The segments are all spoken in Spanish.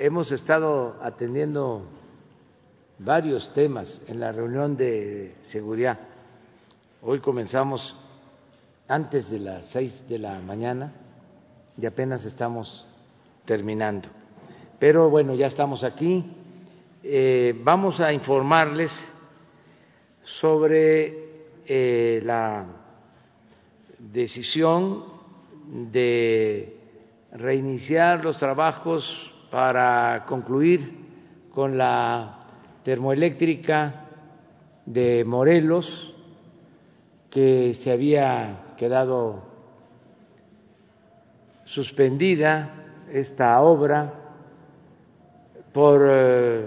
Hemos estado atendiendo varios temas en la reunión de seguridad. Hoy comenzamos antes de las seis de la mañana y apenas estamos terminando. Pero bueno, ya estamos aquí. Eh, vamos a informarles sobre eh, la decisión de reiniciar los trabajos para concluir con la termoeléctrica de Morelos, que se había quedado suspendida esta obra por eh,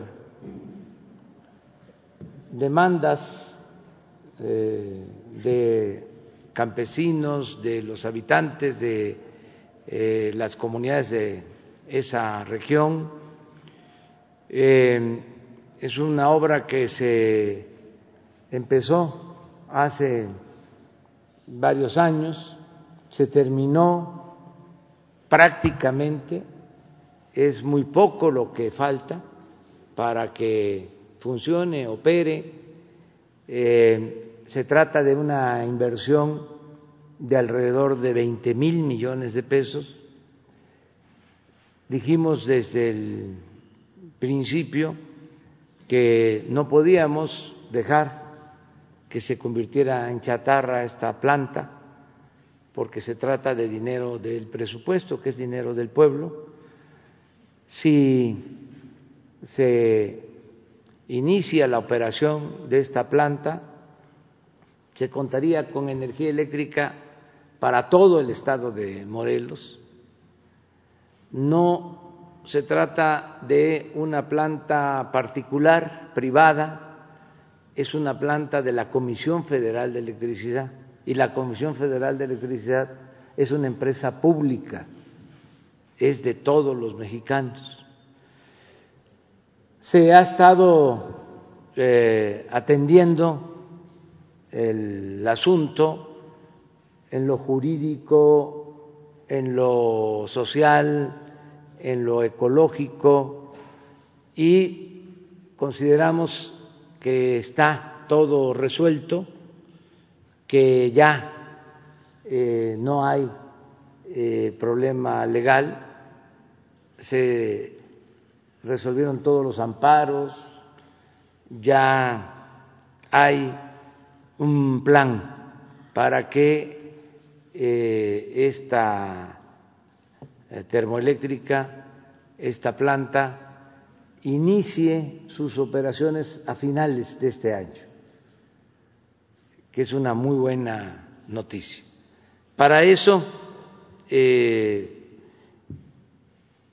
demandas eh, de campesinos, de los habitantes de eh, las comunidades de esa región. es una obra que se empezó hace varios años, se terminó prácticamente, es muy poco lo que falta para que funcione, opere. Eh, se trata de una inversión de alrededor de 20 mil millones de pesos. Dijimos desde el principio que no podíamos dejar que se convirtiera en chatarra esta planta, porque se trata de dinero del presupuesto, que es dinero del pueblo. Si se inicia la operación de esta planta, se contaría con energía eléctrica para todo el estado de Morelos. No se trata de una planta particular, privada, es una planta de la Comisión Federal de Electricidad. Y la Comisión Federal de Electricidad es una empresa pública, es de todos los mexicanos. Se ha estado eh, atendiendo el asunto en lo jurídico, en lo social, en lo ecológico y consideramos que está todo resuelto, que ya eh, no hay eh, problema legal, se resolvieron todos los amparos, ya hay un plan para que eh, esta termoeléctrica, esta planta, inicie sus operaciones a finales de este año, que es una muy buena noticia. Para eso eh,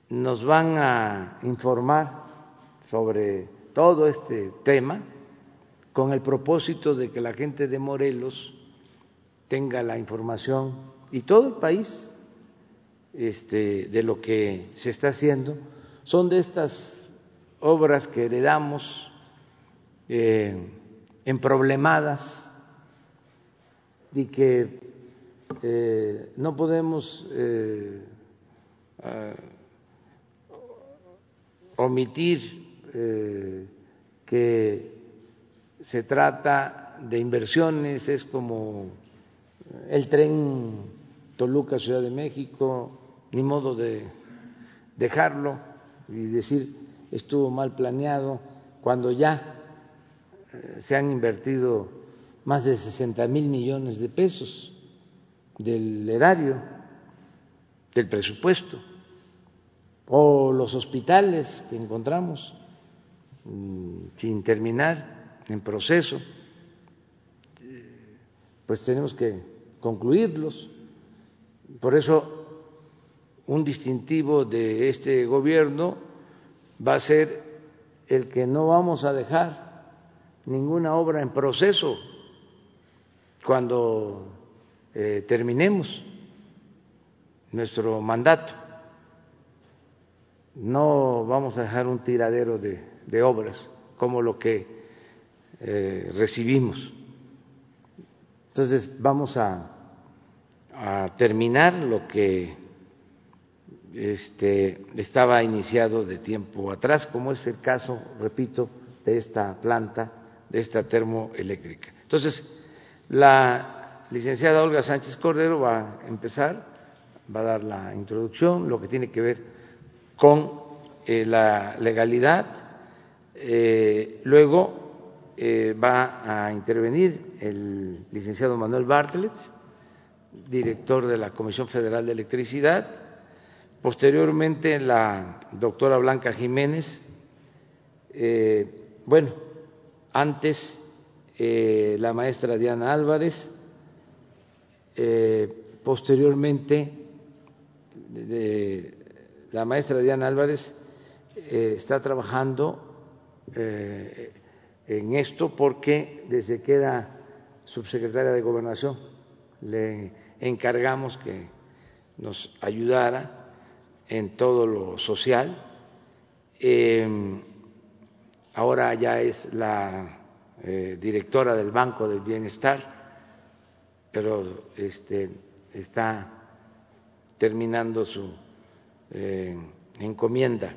nos van a informar sobre todo este tema con el propósito de que la gente de Morelos tenga la información y todo el país este, de lo que se está haciendo. Son de estas obras que heredamos eh, emproblemadas y que eh, no podemos eh, omitir que se trata de inversiones, es como el tren Toluca Ciudad de México, ni modo de dejarlo y decir estuvo mal planeado, cuando ya eh, se han invertido más de 60 mil millones de pesos del erario, del presupuesto, o los hospitales que encontramos mm, sin terminar en proceso, pues tenemos que concluirlos. Por eso un distintivo de este gobierno va a ser el que no vamos a dejar ninguna obra en proceso cuando eh, terminemos nuestro mandato. No vamos a dejar un tiradero de, obras como lo que eh, recibimos. Entonces vamos a, a terminar lo que este, estaba iniciado de tiempo atrás, como es el caso, repito, de esta planta, de esta termoeléctrica. Entonces, la licenciada Olga Sánchez Cordero va a empezar, va a dar la introducción, lo que tiene que ver con eh, la legalidad. Eh, luego eh, va a intervenir el licenciado Manuel Bartlett, director de la Comisión Federal de Electricidad Posteriormente, la doctora Blanca Jiménez, eh, bueno, antes eh, la maestra Diana Álvarez, eh, posteriormente la maestra Diana Álvarez está trabajando en esto porque desde que era subsecretaria de Gobernación le encargamos que nos ayudara en todo lo social. Em, ahora ya es la eh, directora del Banco del Bienestar, pero este, está terminando su eh, encomienda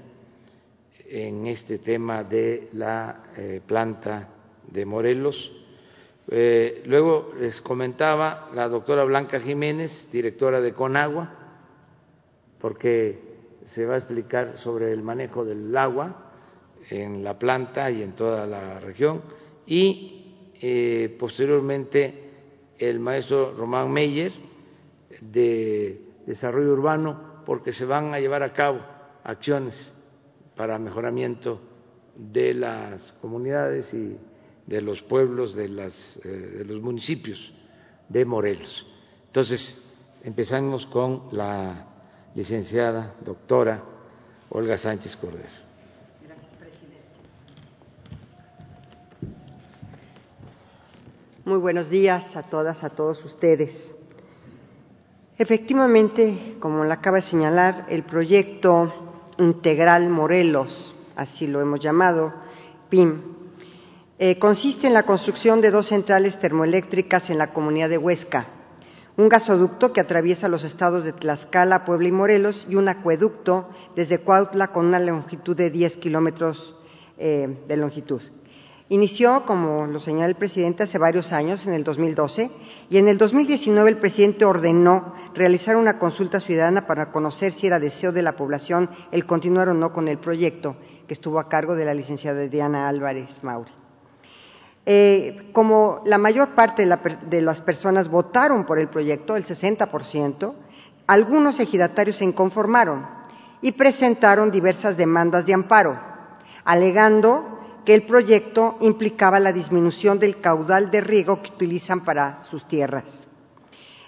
en este tema de la eh, planta de Morelos. Luego les comentaba la doctora Blanca Jiménez, directora de Conagua, porque se va a explicar sobre el manejo del agua en la planta y en toda la región. Y eh, posteriormente el maestro Román Meyer de desarrollo urbano porque se van a llevar a cabo acciones para mejoramiento de las comunidades y de los pueblos de, las, eh, de los municipios de Morelos. Entonces, empezamos con la licenciada doctora Olga Sánchez Cordero. Gracias, presidente. Muy buenos días a todas, a todos ustedes. Efectivamente, como lo acaba de señalar, el proyecto integral Morelos, así lo hemos llamado, PIM, eh, consiste en la construcción de dos centrales termoeléctricas en la comunidad de Huesca, un gasoducto que atraviesa los estados de Tlaxcala, Puebla y Morelos y un acueducto desde Cuautla con una longitud de 10 kilómetros eh, de longitud. Inició, como lo señala el presidente, hace varios años, en el 2012, y en el 2019 el presidente ordenó realizar una consulta ciudadana para conocer si era deseo de la población el continuar o no con el proyecto, que estuvo a cargo de la licenciada Diana Álvarez Mauri. Eh, como la mayor parte de, las personas votaron por el proyecto, el 60%, algunos ejidatarios se inconformaron y presentaron diversas demandas de amparo, alegando que el proyecto implicaba la disminución del caudal de riego que utilizan para sus tierras.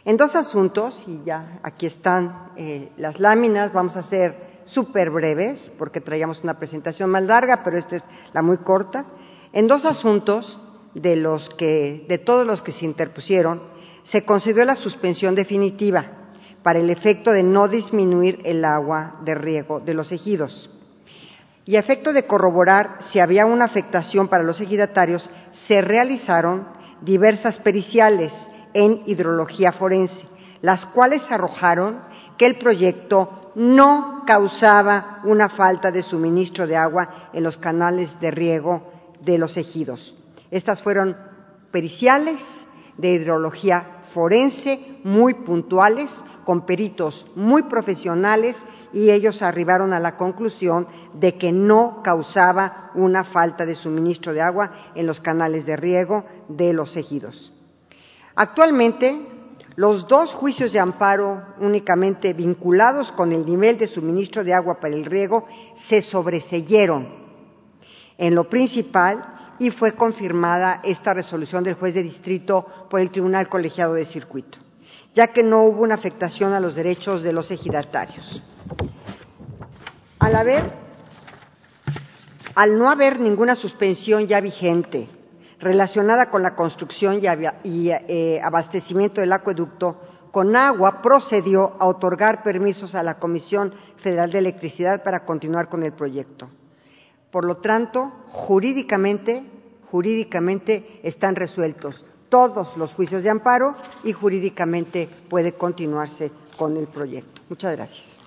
En dos asuntos, y ya aquí están eh, las láminas, vamos a ser súper breves, porque traíamos una presentación más larga, pero esta es la muy corta. En dos asuntos de, los que, de todos los que se interpusieron, se concedió la suspensión definitiva para el efecto de no disminuir el agua de riego de los ejidos. Y a efecto de corroborar si había una afectación para los ejidatarios, se realizaron diversas periciales en hidrología forense, las cuales arrojaron que el proyecto no causaba una falta de suministro de agua en los canales de riego de los ejidos. Estas fueron periciales de hidrología forense muy puntuales, con peritos muy profesionales y ellos arribaron a la conclusión de que no causaba una falta de suministro de agua en los canales de riego de los ejidos. Actualmente, los dos juicios de amparo únicamente vinculados con el nivel de suministro de agua para el riego se sobreseyeron. En lo principal, y fue confirmada esta resolución del juez de distrito por el Tribunal Colegiado de Circuito. ya que no hubo una afectación a los derechos de los ejidatarios. Al no haber ninguna suspensión ya vigente relacionada con la construcción y, eh, abastecimiento del acueducto, Conagua procedió a otorgar permisos a la Comisión Federal de Electricidad para continuar con el proyecto. Por lo tanto, jurídicamente, jurídicamente están resueltos todos los juicios de amparo y jurídicamente puede continuarse con el proyecto. Muchas gracias.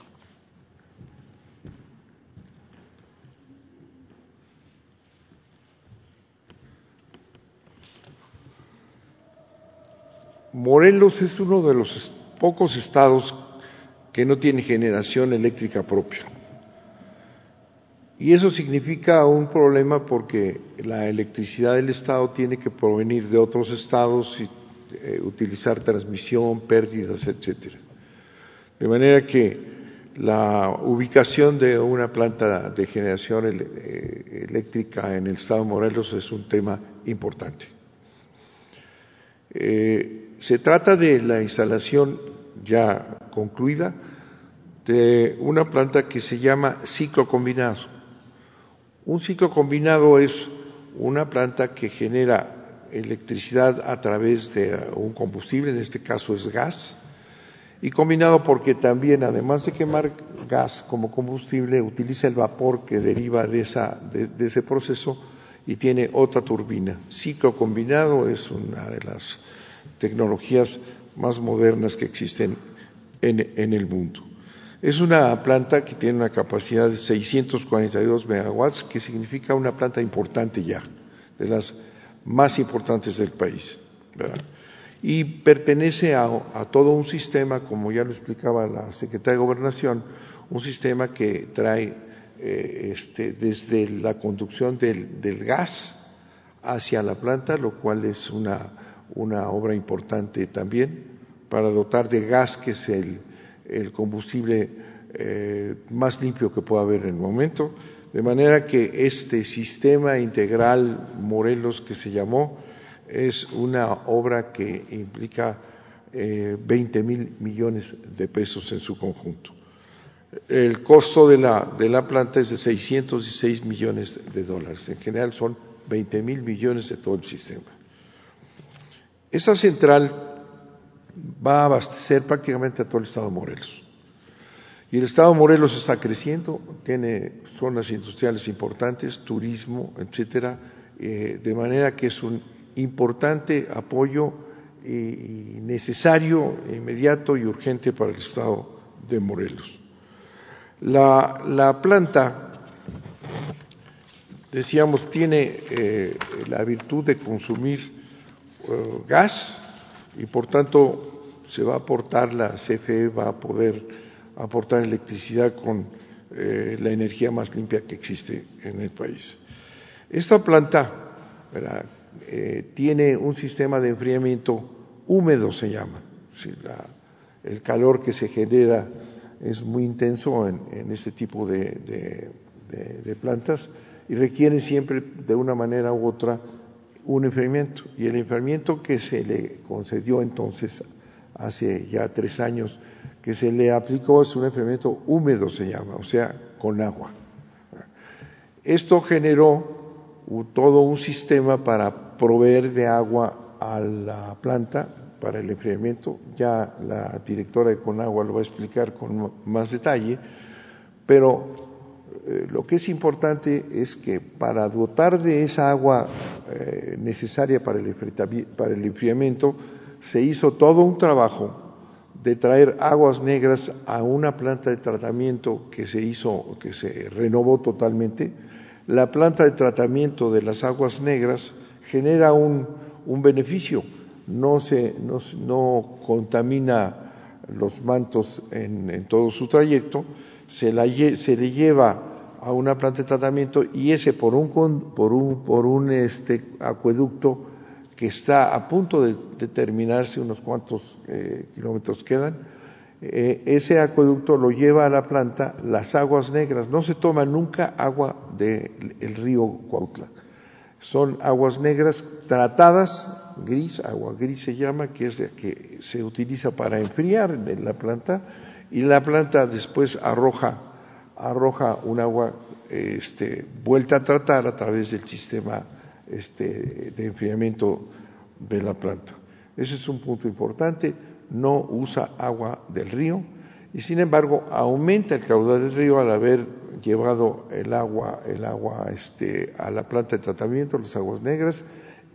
Morelos es uno de los pocos estados que no tiene generación eléctrica propia. Y eso significa un problema porque la electricidad del Estado tiene que provenir de otros estados y eh, utilizar transmisión, pérdidas, etcétera. De manera que la ubicación de una planta de generación eh, eléctrica en el estado de Morelos es un tema importante. Eh, se trata de la instalación ya concluida de una planta que se llama ciclo combinado. Un ciclo combinado es una planta que genera electricidad a través de un combustible, en este caso es gas, y combinado porque también, además de quemar gas como combustible, utiliza el vapor que deriva de, ese proceso y tiene otra turbina. Ciclo combinado es una de las tecnologías más modernas que existen en el mundo. Es una planta que tiene una capacidad de 642 megawatts, que significa una planta importante ya, de las más importantes del país. Y pertenece a, todo un sistema, como ya lo explicaba la secretaria de Gobernación, un sistema que trae eh, este, desde la conducción del, del, gas hacia la planta, lo cual es una, una obra importante también para dotar de gas, que es el, el combustible eh, más limpio que pueda haber en el momento, de manera que este sistema integral Morelos que se llamó es una obra que implica eh, 20 mil millones de pesos en su conjunto. El costo de la, de la planta es de 606 millones de dólares. En general son 20 mil millones de todo el sistema. Esa central va a abastecer prácticamente a todo el estado de Morelos. Y el estado de Morelos está creciendo, tiene zonas industriales importantes, turismo, etcétera, eh, de manera que es un importante apoyo y necesario, inmediato y urgente para el estado de Morelos. La, planta, decíamos, tiene eh, la virtud de consumir eh, gas, y por tanto se va a aportar, la CFE va a poder aportar electricidad con eh, la energía más limpia que existe en el país. Esta planta eh, tiene un sistema de enfriamiento húmedo, se llama. el calor que se genera es muy intenso en, este tipo de, de plantas y requiere siempre de una manera u otra un enfriamiento. Y el enfriamiento que se le concedió entonces, hace ya tres años, que se le aplicó es un enfriamiento húmedo, se llama, o sea, con agua. Esto generó todo un sistema para proveer de agua a la planta para el enfriamiento. Ya la directora de Conagua lo va a explicar con más detalle, pero eh, lo que es importante es que para dotar de esa agua eh, necesaria para el, para el enfriamiento, se hizo todo un trabajo de traer aguas negras a una planta de tratamiento que se hizo, que se renovó totalmente. La planta de tratamiento de las aguas negras genera un, un beneficio, no, se, no, no contamina los mantos en, en todo su trayecto, se, la, se le lleva a una planta de tratamiento y ese por un, por un, por un este, acueducto que está a punto de, terminarse, unos cuantos eh, kilómetros quedan, eh, ese acueducto lo lleva a la planta las aguas negras. No se toma nunca agua del río Cuautla. Son aguas negras tratadas, gris, agua gris se llama, que es la que se utiliza para enfriar en la planta, y la planta después arroja, arroja un agua este, vuelta a tratar a través del sistema este, de enfriamiento de la planta. Ese es un punto importante, no usa agua del río y sin embargo aumenta el caudal del río al haber llevado el agua, el agua este, a la planta de tratamiento, las aguas negras,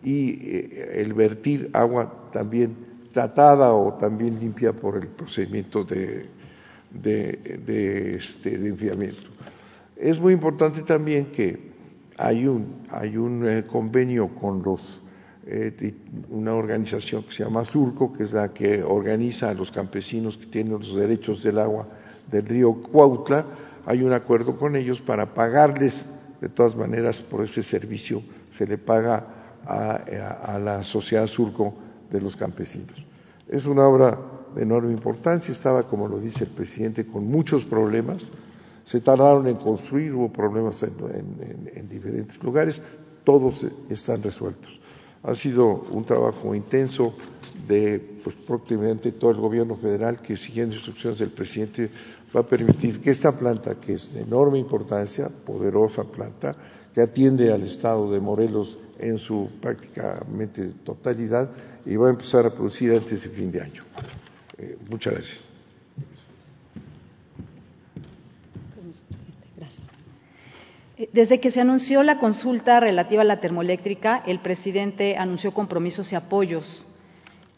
y eh, el vertir agua también tratada o también limpia por el procedimiento de, de, este, de enfriamiento. Es muy importante también que hay un, hay un eh, convenio con los, eh, una organización que se llama Surco, que es la que organiza a los campesinos que tienen los derechos del agua del río Cuautla. Hay un acuerdo con ellos para pagarles, de todas maneras, por ese servicio, se le paga a, a la sociedad Surco de los campesinos. Es una obra de enorme importancia, estaba, como lo dice el presidente, con muchos problemas se tardaron en construir, hubo problemas en, diferentes lugares, todos están resueltos. Ha sido un trabajo intenso de pues, prácticamente todo el gobierno federal que siguiendo instrucciones del presidente va a permitir que esta planta, que es de enorme importancia, poderosa planta, que atiende al estado de Morelos en su prácticamente totalidad y va a empezar a producir antes de fin de año. Eh, muchas gracias. Desde que se anunció la consulta relativa a la termoeléctrica, el presidente anunció compromisos y apoyos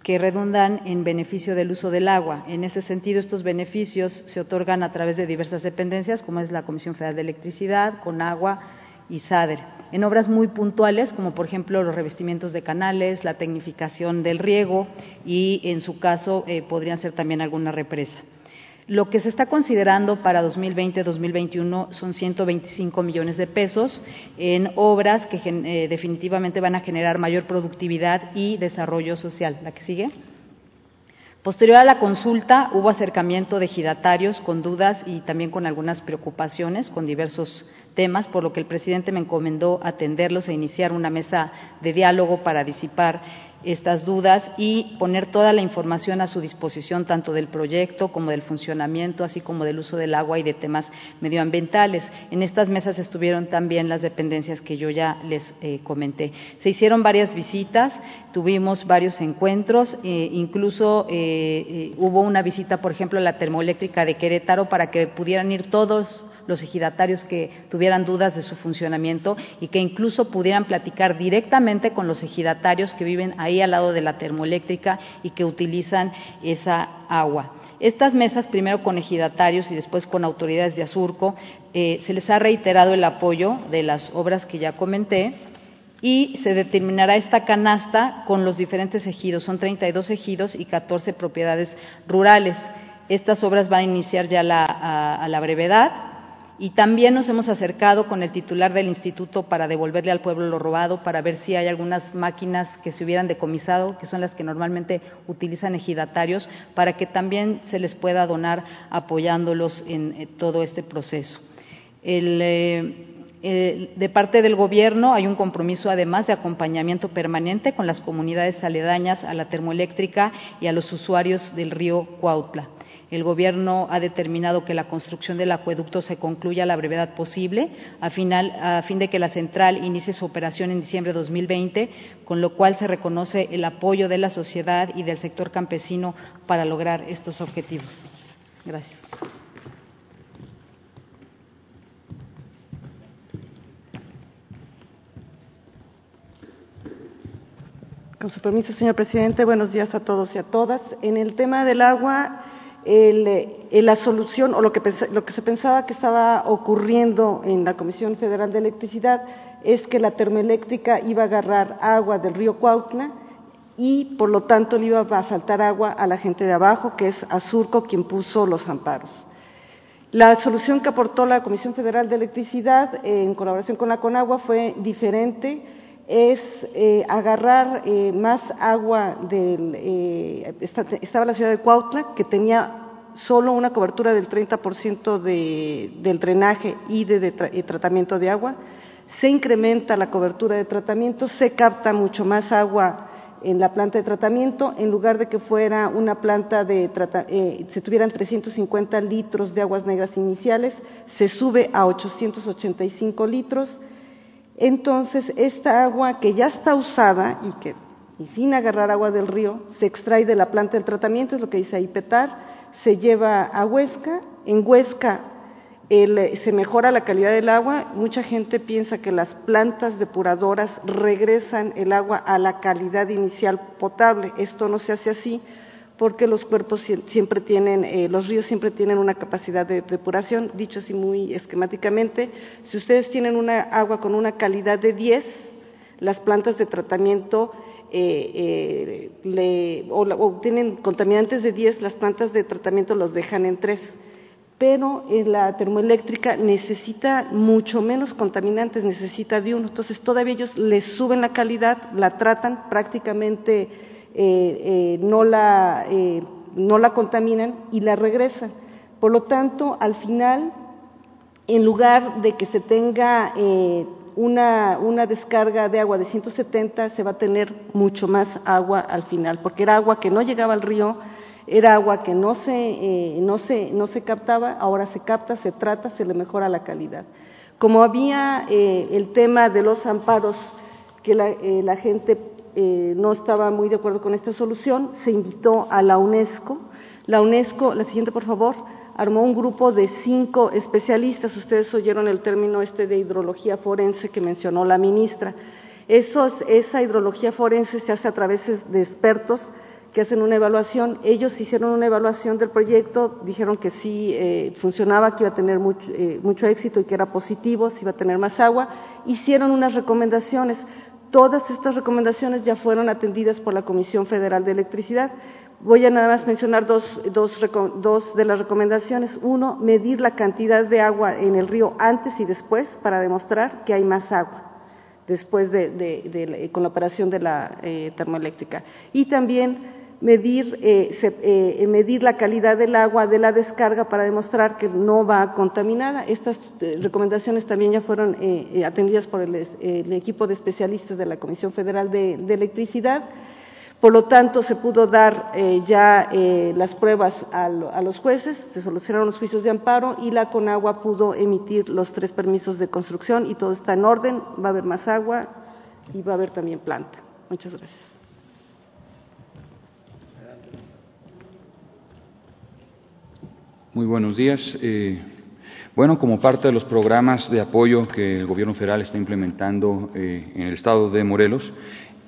que redundan en beneficio del uso del agua. En ese sentido, estos beneficios se otorgan a través de diversas dependencias, como es la Comisión Federal de Electricidad, Conagua y SADER, en obras muy puntuales, como por ejemplo los revestimientos de canales, la tecnificación del riego y, en su caso, eh, podrían ser también alguna represa. Lo que se está considerando para 2020-2021 son 125 millones de pesos en obras que eh, definitivamente van a generar mayor productividad y desarrollo social. ¿La que sigue? Posterior a la consulta hubo acercamiento de ejidatarios con dudas y también con algunas preocupaciones con diversos temas, por lo que el presidente me encomendó atenderlos e iniciar una mesa de diálogo para disipar estas dudas y poner toda la información a su disposición, tanto del proyecto como del funcionamiento, así como del uso del agua y de temas medioambientales. En estas mesas estuvieron también las dependencias que yo ya les eh, comenté. Se hicieron varias visitas, tuvimos varios encuentros, eh, incluso eh, hubo una visita, por ejemplo, a la termoeléctrica de Querétaro para que pudieran ir todos los ejidatarios que tuvieran dudas de su funcionamiento y que incluso pudieran platicar directamente con los ejidatarios que viven ahí al lado de la termoeléctrica y que utilizan esa agua. Estas mesas, primero con ejidatarios y después con autoridades de Azurco, eh, se les ha reiterado el apoyo de las obras que ya comenté y se determinará esta canasta con los diferentes ejidos. Son 32 ejidos y 14 propiedades rurales. Estas obras van a iniciar ya a la brevedad y también nos hemos acercado con el titular del instituto para devolverle al pueblo lo robado, para ver si hay algunas máquinas que se hubieran decomisado, que son las que normalmente utilizan ejidatarios, para que también se les pueda donar apoyándolos en eh, todo este proceso. Eh, de parte del Gobierno hay un compromiso, además, de acompañamiento permanente con las comunidades aledañas a la termoeléctrica y a los usuarios del río Cuautla. El Gobierno ha determinado que la construcción del acueducto se concluya a la brevedad posible, a, fin de que la central inicie su operación en diciembre de 2020, con lo cual se reconoce el apoyo de la sociedad y del sector campesino para lograr estos objetivos. Gracias. Con su permiso, señor presidente, buenos días a todos y a todas. En el tema del agua, eh, la solución o lo que, lo que se pensaba que estaba ocurriendo en la Comisión Federal de Electricidad es que la termoeléctrica iba a agarrar agua del río Cuautla y por lo tanto le iba a faltar agua a la gente de abajo, que es Azurco quien puso los amparos. La solución que aportó la Comisión Federal de Electricidad en colaboración con la Conagua fue diferente, es eh, agarrar eh, más agua del... Eh, estaba la ciudad de Cuautla, que tenía solo una cobertura del 30% de, del drenaje y de, tratamiento de agua. se incrementa la cobertura de tratamiento, se capta mucho más agua en la planta de tratamiento, en lugar de que fuera una planta de eh, se tuvieran 350 litros de aguas negras iniciales, se sube a 885 litros. Entonces, esta agua que ya está usada y que y sin agarrar agua del río, se extrae de la planta del tratamiento, es lo que dice ahí Petar, se lleva a Huesca, en Huesca se mejora la calidad del agua. Mucha gente piensa que las plantas depuradoras regresan el agua a la calidad inicial potable. Esto no se hace así porque los cuerpos siempre tienen, eh, los ríos siempre tienen una capacidad de depuración, dicho así muy esquemáticamente. Si ustedes tienen una agua con una calidad de 10, las plantas de tratamiento eh, eh, o, tienen contaminantes de 10, las plantas de tratamiento los dejan en 3 pero en la termoeléctrica necesita mucho menos contaminantes, necesita de uno. Entonces todavía ellos les suben la calidad, la tratan, prácticamente eh, eh, no, la, eh, no la contaminan y la regresan. Por lo tanto, al final, en lugar de que se tenga una, una, descarga de agua de 170, se va a tener mucho más agua al final, porque era agua que no llegaba al río, era agua que no se, eh, no, se, no se captaba, ahora se capta, se trata, se le mejora la calidad. Como había eh, el tema de los amparos, que eh, la gente no estaba muy de acuerdo con esta solución, se invitó a la UNESCO. La UNESCO, la siguiente por favor, armó un grupo de cinco especialistas. Ustedes oyeron el término este de hidrología forense que mencionó la ministra. esa hidrología forense se hace a través de expertos que hacen una evaluación. Ellos hicieron una evaluación del proyecto, dijeron que sí eh, funcionaba, que iba a tener mucho, eh, mucho éxito y que era positivo, si iba a tener más agua. Hicieron unas recomendaciones. Todas estas recomendaciones ya fueron atendidas por la Comisión Federal de Electricidad. Voy a nada más mencionar dos, dos, de las recomendaciones. Uno, medir la cantidad de agua en el río antes y después para demostrar que hay más agua después de, con la operación de la eh, termoeléctrica. Y también medir, eh, eh, medir la calidad del agua de la descarga para demostrar que no va contaminada. Estas eh, recomendaciones también ya fueron atendidas por el, equipo de especialistas de la Comisión Federal de, Electricidad. Por lo tanto, se pudo dar ya las pruebas a, a, los jueces, se solucionaron los juicios de amparo y la Conagua pudo emitir los tres permisos de construcción y todo está en orden. Va a haber más agua y va a haber también planta. Muchas gracias. Muy buenos días. Eh, bueno, como parte de los programas de apoyo que el Gobierno federal está implementando eh, en el Estado de Morelos,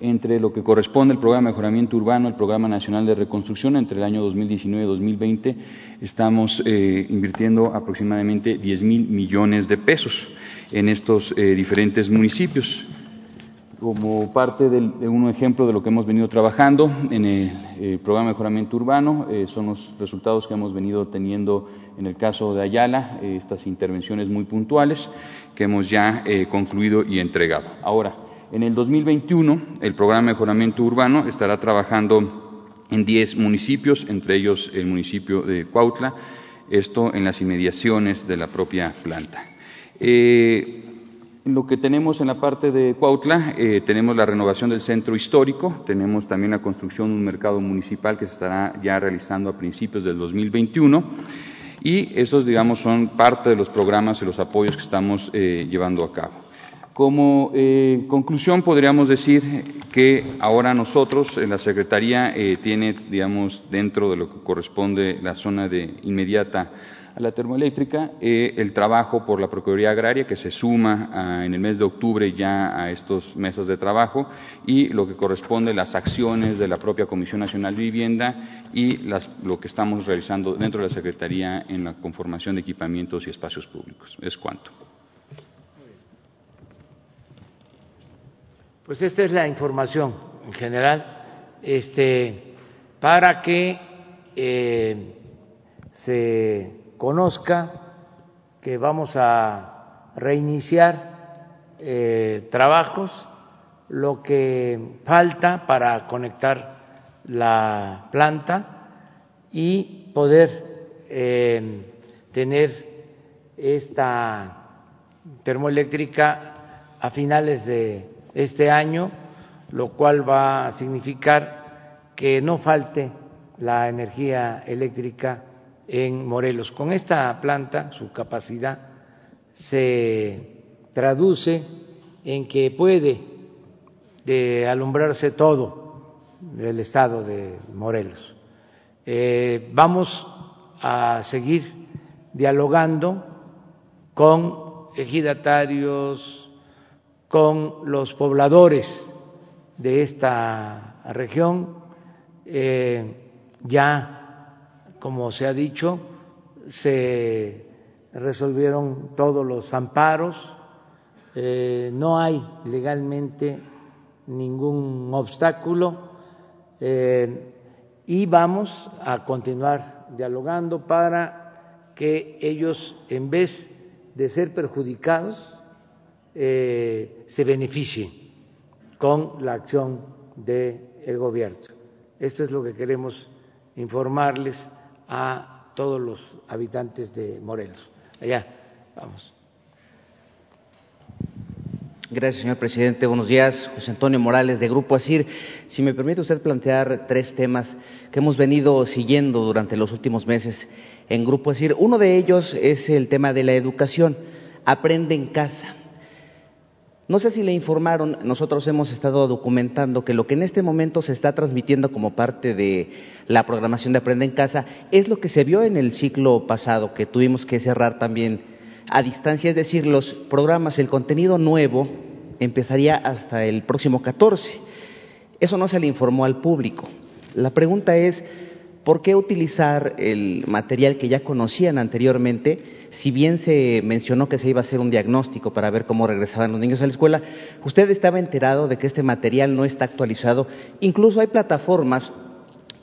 entre lo que corresponde al Programa de Mejoramiento Urbano, el Programa Nacional de Reconstrucción, entre el año 2019 y 2020, estamos eh, invirtiendo aproximadamente 10 mil millones de pesos en estos diferentes municipios como parte de un ejemplo de lo que hemos venido trabajando en el, programa de mejoramiento urbano, eh, son los resultados que hemos venido teniendo en el caso de Ayala, eh, estas intervenciones muy puntuales que hemos ya eh, concluido y entregado. Ahora, en el 2021, el programa de mejoramiento urbano estará trabajando en 10 municipios, entre ellos el municipio de Cuautla, esto en las inmediaciones de la propia planta. Lo que tenemos en la parte de Cuautla, eh, tenemos la renovación del centro histórico, tenemos también la construcción de un mercado municipal que se estará ya realizando a principios del 2021 y esos, digamos, son parte de los programas y los apoyos que estamos eh, llevando a cabo. Como eh, conclusión, podríamos decir que ahora nosotros, en la Secretaría, tiene, digamos, dentro de lo que corresponde la zona de inmediata a la termoeléctrica, eh, el trabajo por la Procuraduría Agraria, que se suma en el mes de octubre ya a estos meses de trabajo, y lo que corresponde las acciones de la propia Comisión Nacional de Vivienda y lo que estamos realizando dentro de la Secretaría en la conformación de equipamientos y espacios públicos. Es cuanto. Pues esta es la información en general, este, para que eh, se conozca que vamos a reiniciar eh, trabajos, lo que falta para conectar la planta y poder eh, tener esta termoeléctrica a finales de este año, lo cual va a significar que no falte la energía eléctrica en Morelos. Con esta planta, su capacidad se traduce en que puede de alumbrarse todo el estado de Morelos. Eh, vamos a seguir dialogando con ejidatarios, con los pobladores de esta región. Eh, ya, como se ha dicho, se resolvieron todos los amparos, eh, no hay legalmente ningún obstáculo eh, y vamos a continuar dialogando para que ellos, en vez de ser perjudicados, eh, se beneficien con la acción del gobierno. Esto es lo que queremos informarles a todos los habitantes de Morelos. Allá, vamos. Gracias, señor presidente. Buenos días. José Antonio Morales, de Grupo ASIR. Si me permite usted plantear tres temas que hemos venido siguiendo durante los últimos meses en Grupo ASIR. Uno de ellos es el tema de la educación. Aprende en casa. No sé si le informaron, nosotros hemos estado documentando que lo que en este momento se está transmitiendo como parte de la programación de Aprende en Casa es lo que se vio en el ciclo pasado, que tuvimos que cerrar también a distancia, es decir, los programas, el contenido nuevo empezaría hasta el próximo 14. Eso no se le informó al público. La pregunta es, ¿por qué utilizar el material que ya conocían anteriormente? Si bien se mencionó que se iba a hacer un diagnóstico para ver cómo regresaban los niños a la escuela, usted estaba enterado de que este material no está actualizado. Incluso hay plataformas,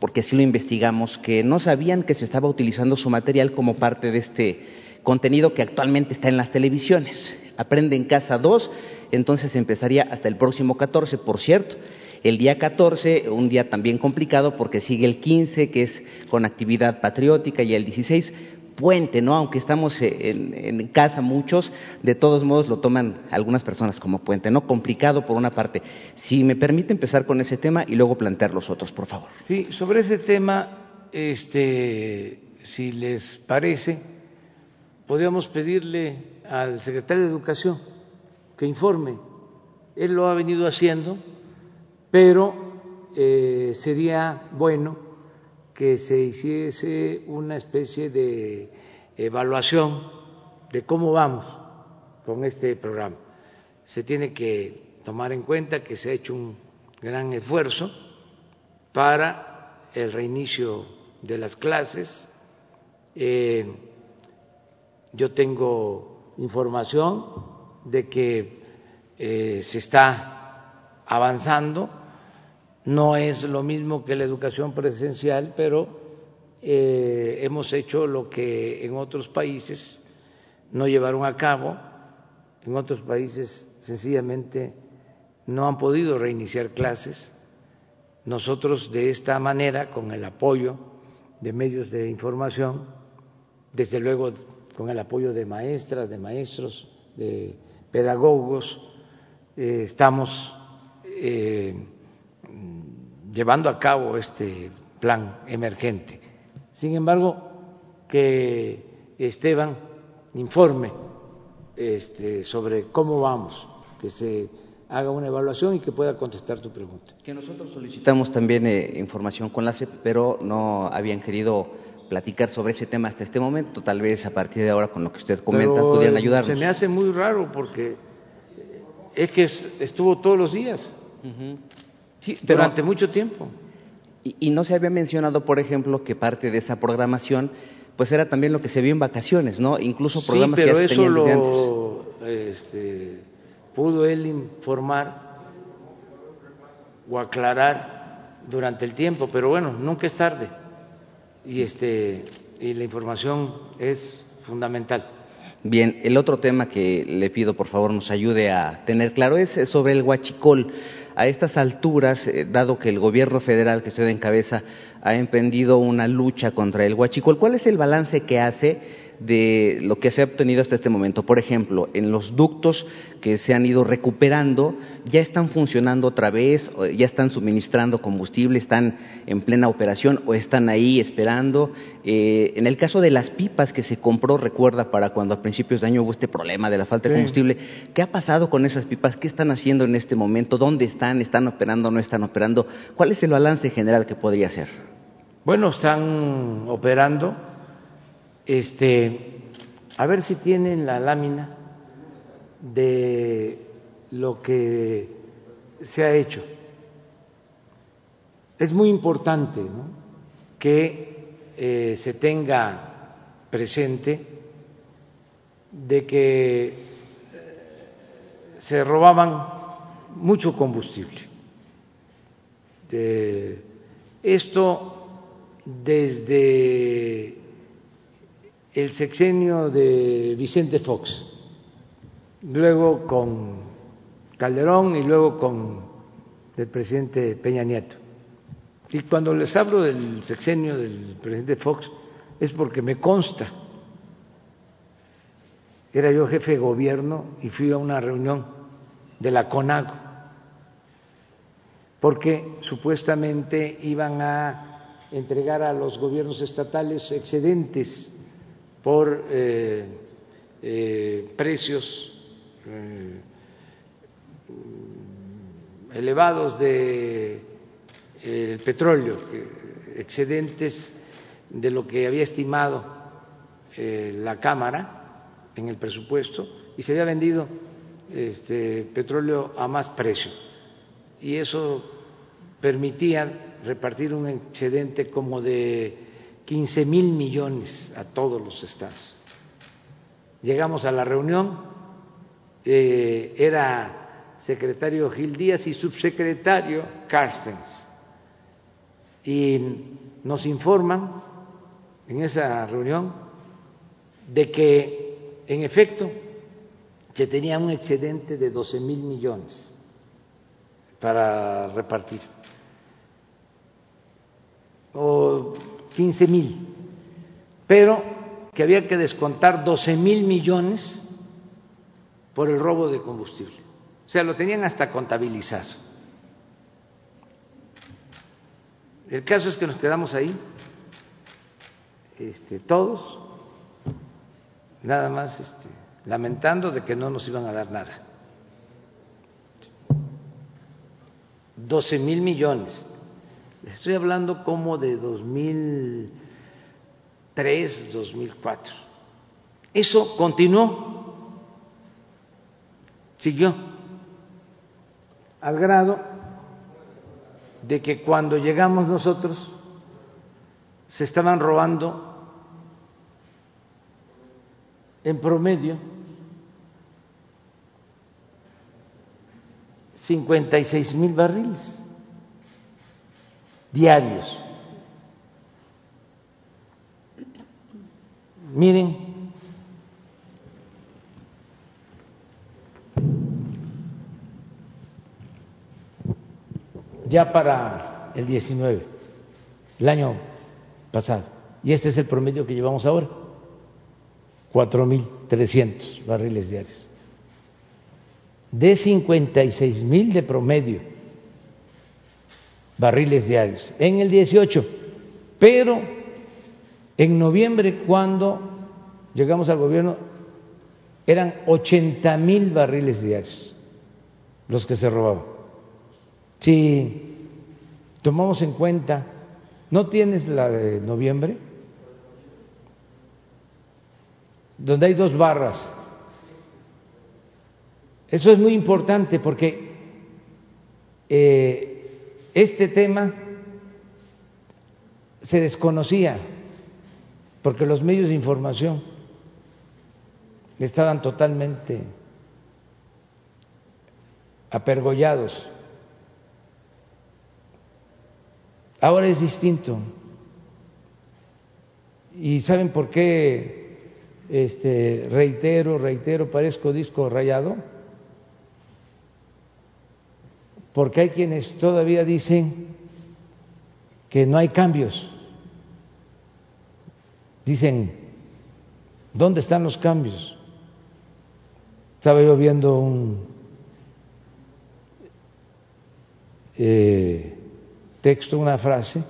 porque así lo investigamos, que no sabían que se estaba utilizando su material como parte de este contenido que actualmente está en las televisiones. Aprende en casa 2, entonces empezaría hasta el próximo 14, por cierto. El día 14, un día también complicado porque sigue el 15, que es con actividad patriótica, y el 16, puente, ¿no? Aunque estamos en, casa muchos, de todos modos lo toman algunas personas como puente, ¿no? Complicado por una parte. Si me permite empezar con ese tema y luego plantear los otros, por favor. Sí, sobre ese tema, este, si les parece, podríamos pedirle al secretario de Educación que informe. Él lo ha venido haciendo, pero eh, sería bueno que se hiciese una especie de evaluación de cómo vamos con este programa. Se tiene que tomar en cuenta que se ha hecho un gran esfuerzo para el reinicio de las clases. Eh, yo tengo información de que eh, se está avanzando, no es lo mismo que la educación presencial, pero eh, hemos hecho lo que en otros países no llevaron a cabo, en otros países sencillamente no han podido reiniciar clases. Nosotros de esta manera, con el apoyo de medios de información, desde luego con el apoyo de maestras, de maestros, de pedagogos, eh, estamos eh, llevando a cabo este plan emergente. Sin embargo, que Esteban informe este, sobre cómo vamos, que se haga una evaluación y que pueda contestar tu pregunta. Que nosotros solicitamos también eh, información con la CEP, pero no habían querido platicar sobre ese tema hasta este momento. Tal vez a partir de ahora, con lo que usted comenta, pudieran ayudarnos. Se me hace muy raro porque es que estuvo todos los días, durante mucho tiempo. Y, no se había mencionado, por ejemplo, que parte de esa programación pues era también lo que se vio en vacaciones, ¿no? Incluso programas que ya se eso lo este, pudo él informar o aclarar durante el tiempo, pero bueno, nunca es tarde y este y la información es fundamental. Bien, el otro tema que le pido por favor nos ayude a tener claro es sobre el huachicol. A estas alturas, eh, dado que el gobierno federal que usted encabeza ha emprendido una lucha contra el huachicol, ¿cuál es el balance que hace de lo que se ha obtenido hasta este momento. Por ejemplo, en los ductos que se han ido recuperando, ya están funcionando otra vez, ya están suministrando combustible, están en plena operación o están ahí esperando. Eh, en el caso de las pipas que se compró, recuerda, para cuando a principios de año hubo este problema de la falta de combustible, ¿qué ha pasado con esas pipas? ¿Qué están haciendo en este momento? ¿Dónde están? ¿Están operando o no están operando? ¿Cuál es el balance general que podría ser? Bueno, están operando. Este, a ver si tienen la lámina de lo que se ha hecho. Es muy importante que eh, se tenga presente de que se robaban mucho combustible. esto desde el sexenio de Vicente Fox, luego con Calderón y luego con el presidente Peña Nieto. Y cuando les hablo del sexenio del presidente Fox es porque me consta. Era yo jefe de gobierno y fui a una reunión de la CONAGO, porque supuestamente iban a entregar a los gobiernos estatales excedentes por eh, eh, precios eh, elevados de el petróleo, excedentes de lo que había estimado la Cámara en el presupuesto y se había vendido este petróleo a más precio. Y eso permitía repartir un excedente como de 15 mil millones a todos los estados. Llegamos a la reunión, eh, era secretario Gil Díaz y subsecretario Carstens, y nos informan en esa reunión de que, en efecto, se tenía un excedente de 12 mil millones para repartir o 15 mil, pero que había que descontar 12 mil millones por el robo de combustible. O sea, lo tenían hasta contabilizado. El caso es que nos quedamos ahí, este, todos, nada más este, lamentando de que no nos iban a dar nada. 12 mil millones estoy hablando como de 2003, 2004. Eso continuó, siguió, al grado de que cuando llegamos nosotros se estaban robando en promedio 56 mil barriles diarios. Miren, ya para el 19, el año pasado, y este es el promedio que llevamos ahora, 4.300 barriles diarios. De 56.000 de promedio barriles diarios en el 18, pero en noviembre cuando llegamos al gobierno eran 80 mil barriles diarios los que se robaban. Si tomamos en cuenta, ¿no tienes la de noviembre? Donde hay dos barras. Eso es muy importante porque eh, este tema se desconocía porque los medios de información estaban totalmente apergollados. Ahora es distinto. ¿Y saben por qué este, reitero, reitero, parezco disco rayado? Porque hay quienes todavía dicen que no hay cambios. Dicen, ¿Dónde están los cambios? Estaba yo viendo un eh, texto, una frase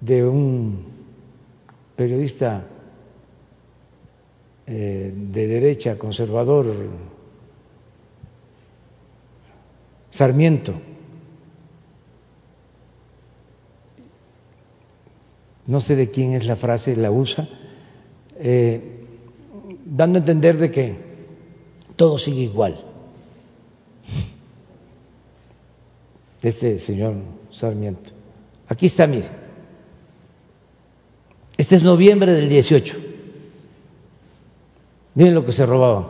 de un periodista eh, de derecha conservador, Sarmiento, no sé de quién es la frase, la usa, eh, dando a entender de que todo sigue igual. Este señor Sarmiento. Aquí está, mire. Este es noviembre del 18. Miren lo que se robaban.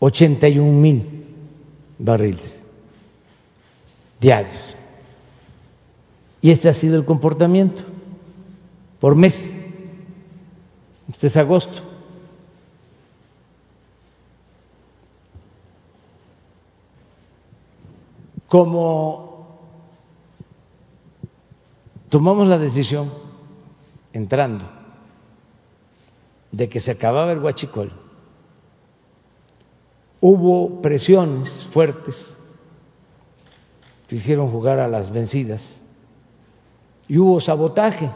81 mil barriles diarios. Y este ha sido el comportamiento por mes. Este es agosto. Como tomamos la decisión, entrando, de que se acababa el huachicol, hubo presiones fuertes que hicieron jugar a las vencidas y hubo sabotaje,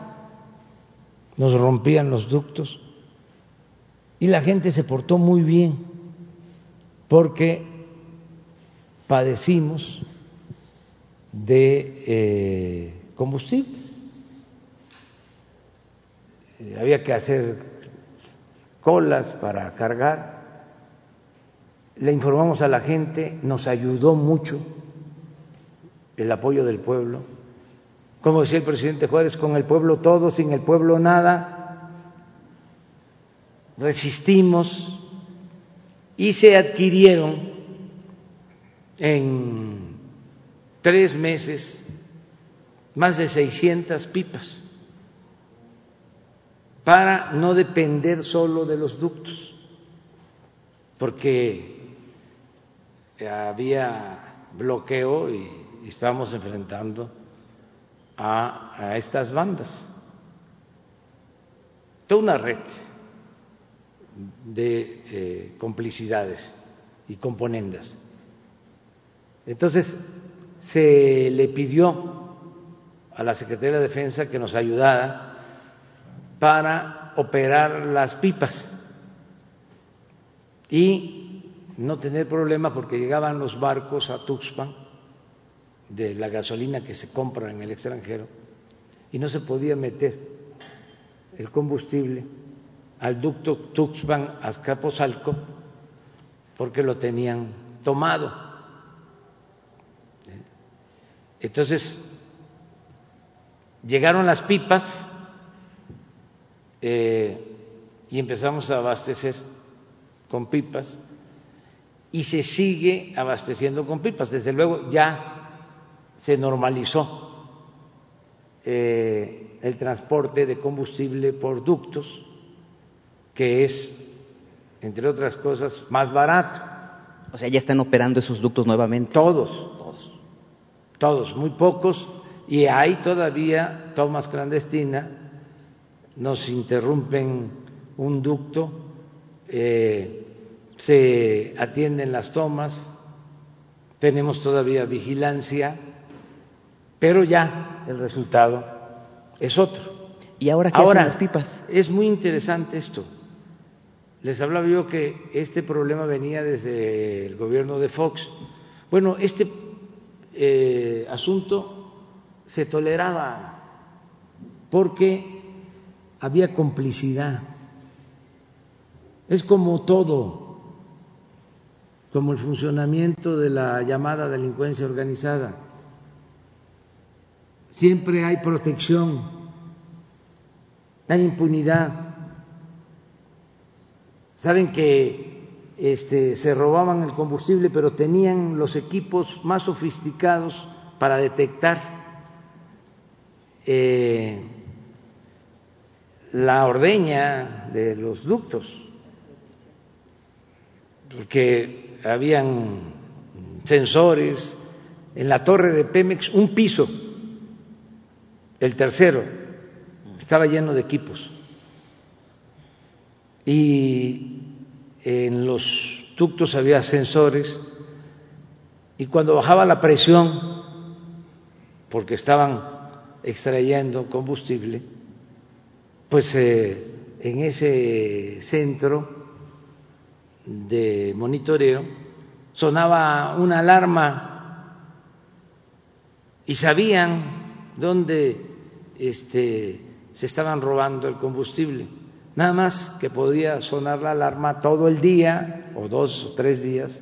nos rompían los ductos y la gente se portó muy bien porque padecimos de eh, combustibles. Eh, había que hacer colas para cargar. Le informamos a la gente, nos ayudó mucho el apoyo del pueblo como decía el presidente Juárez, con el pueblo todo, sin el pueblo nada. Resistimos y se adquirieron en tres meses más de 600 pipas para no depender solo de los ductos, porque había bloqueo y estábamos enfrentando a, estas bandas. Toda una red de eh, complicidades y componendas. Entonces, se le pidió a la Secretaría de Defensa que nos ayudara para operar las pipas y no tener problemas porque llegaban los barcos a Tuxpan de la gasolina que se compra en el extranjero y no se podía meter el combustible al ducto Tuxpan-Azcapotzalco porque lo tenían tomado. Entonces, llegaron las pipas eh, y empezamos a abastecer con pipas y se sigue abasteciendo con pipas. Desde luego ya se normalizó eh, el transporte de combustible por ductos, que es, entre otras cosas, más barato. O sea, ya están operando esos ductos nuevamente. Todos, todos, todos, muy pocos, y hay todavía tomas clandestinas, nos interrumpen un ducto, eh, se atienden las tomas, tenemos todavía vigilancia pero ya el resultado es otro. ¿Y ahora qué ahora, las pipas? Es muy interesante esto. Les hablaba yo que este problema venía desde el gobierno de Fox. Bueno, este eh, asunto se toleraba porque había complicidad. Es como todo, como el funcionamiento de la llamada delincuencia organizada siempre hay protección, hay impunidad. Saben que este, se robaban el combustible, pero tenían los equipos más sofisticados para detectar eh, la ordeña de los ductos, porque habían sensores en la torre de Pemex, un piso El tercero estaba lleno de equipos. Y en los ductos había sensores y cuando bajaba la presión, porque estaban extrayendo combustible, pues eh, en ese centro de monitoreo sonaba una alarma y sabían dónde este, se estaban robando el combustible. Nada más que podía sonar la alarma todo el día o dos o tres días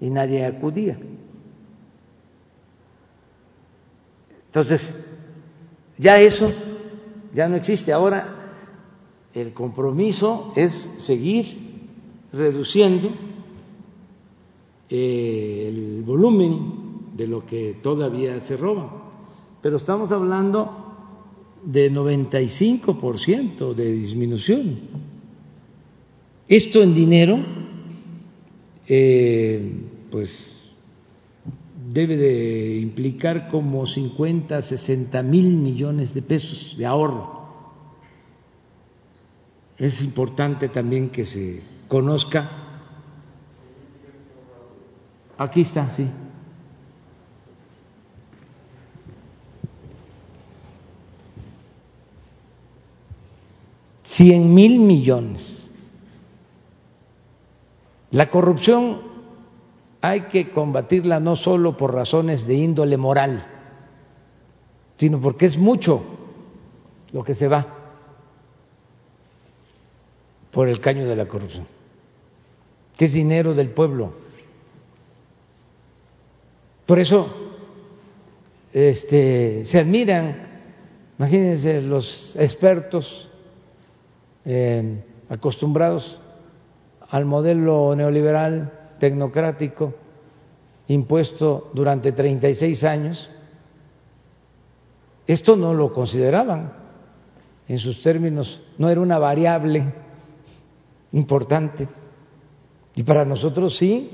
y nadie acudía. Entonces, ya eso ya no existe. Ahora el compromiso es seguir reduciendo eh, el volumen de lo que todavía se roba. Pero estamos hablando de 95% de disminución. Esto en dinero, eh, pues debe de implicar como 50, 60 mil millones de pesos de ahorro. Es importante también que se conozca. Aquí está, sí. 100 mil millones. La corrupción hay que combatirla no solo por razones de índole moral, sino porque es mucho lo que se va por el caño de la corrupción, que es dinero del pueblo. Por eso este, se admiran, imagínense, los expertos eh, acostumbrados al modelo neoliberal tecnocrático impuesto durante 36 años, esto no lo consideraban en sus términos, no era una variable importante. Y para nosotros sí,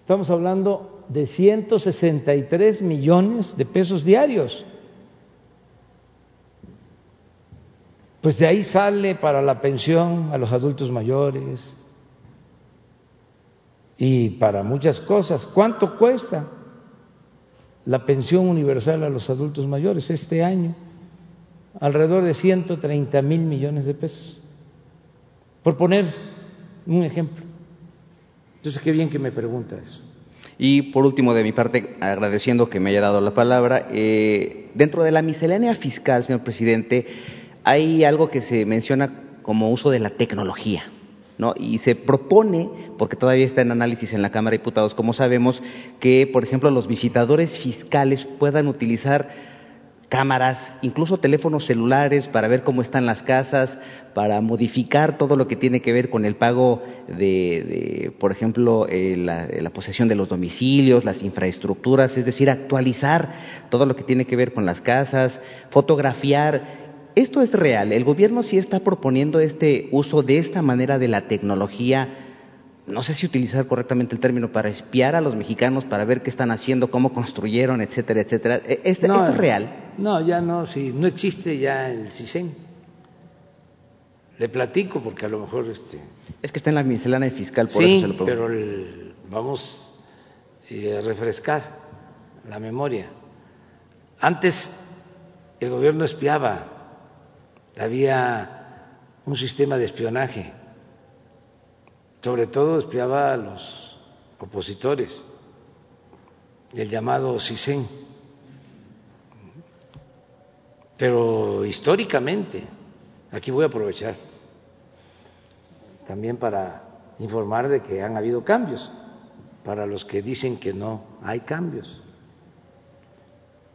estamos hablando de 163 millones de pesos diarios. pues de ahí sale para la pensión a los adultos mayores y para muchas cosas. ¿Cuánto cuesta la pensión universal a los adultos mayores este año? Alrededor de 130 mil millones de pesos. Por poner un ejemplo. Entonces, qué bien que me pregunta eso. Y por último, de mi parte, agradeciendo que me haya dado la palabra, eh, dentro de la miscelánea fiscal, señor presidente, hay algo que se menciona como uso de la tecnología. ¿No? Y se propone, porque todavía está en análisis en la Cámara de Diputados, como sabemos, que, por ejemplo, los visitadores fiscales puedan utilizar cámaras, incluso teléfonos celulares para ver cómo están las casas, para modificar todo lo que tiene que ver con el pago de, por ejemplo, eh, la, la, posesión de los domicilios, las infraestructuras, es decir, actualizar todo lo que tiene que ver con las casas, fotografiar esto es real. El gobierno sí está proponiendo este uso de esta manera de la tecnología, no sé si utilizar correctamente el término, para espiar a los mexicanos, para ver qué están haciendo, cómo construyeron, etcétera, etcétera. E, ¿Esto, es real? No, ya no, si no existe ya el CISEN. Le platico porque a lo mejor este es que está en la miscelánea fiscal por eso se lo pero vamos eh, a refrescar la memoria. Antes el gobierno espiaba había un sistema de espionaje, sobre todo espiaba a los opositores, el llamado CISEN. Pero históricamente, aquí voy a aprovechar también para informar de que han habido cambios, para los que dicen que no hay cambios.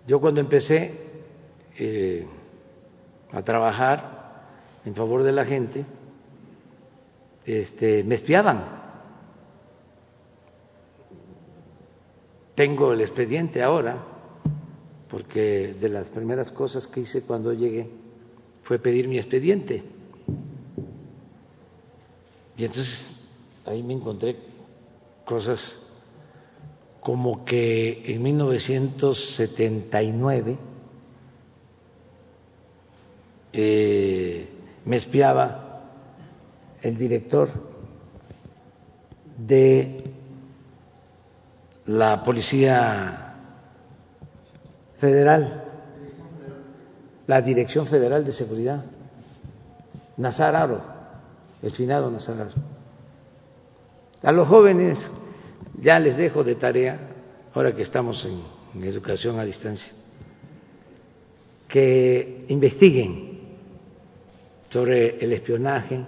Yo cuando empecé, eh, a trabajar en favor de la gente, este, me espiaban. Tengo el expediente ahora, porque de las primeras cosas que hice cuando llegué fue pedir mi expediente. Y entonces ahí me encontré cosas como que en 1979 eh, me espiaba el director de la Policía Federal, la Dirección Federal de Seguridad, Nazar Aro, el finado Nazar Aro. A los jóvenes ya les dejo de tarea, ahora que estamos en, educación a distancia, que investiguen sobre el espionaje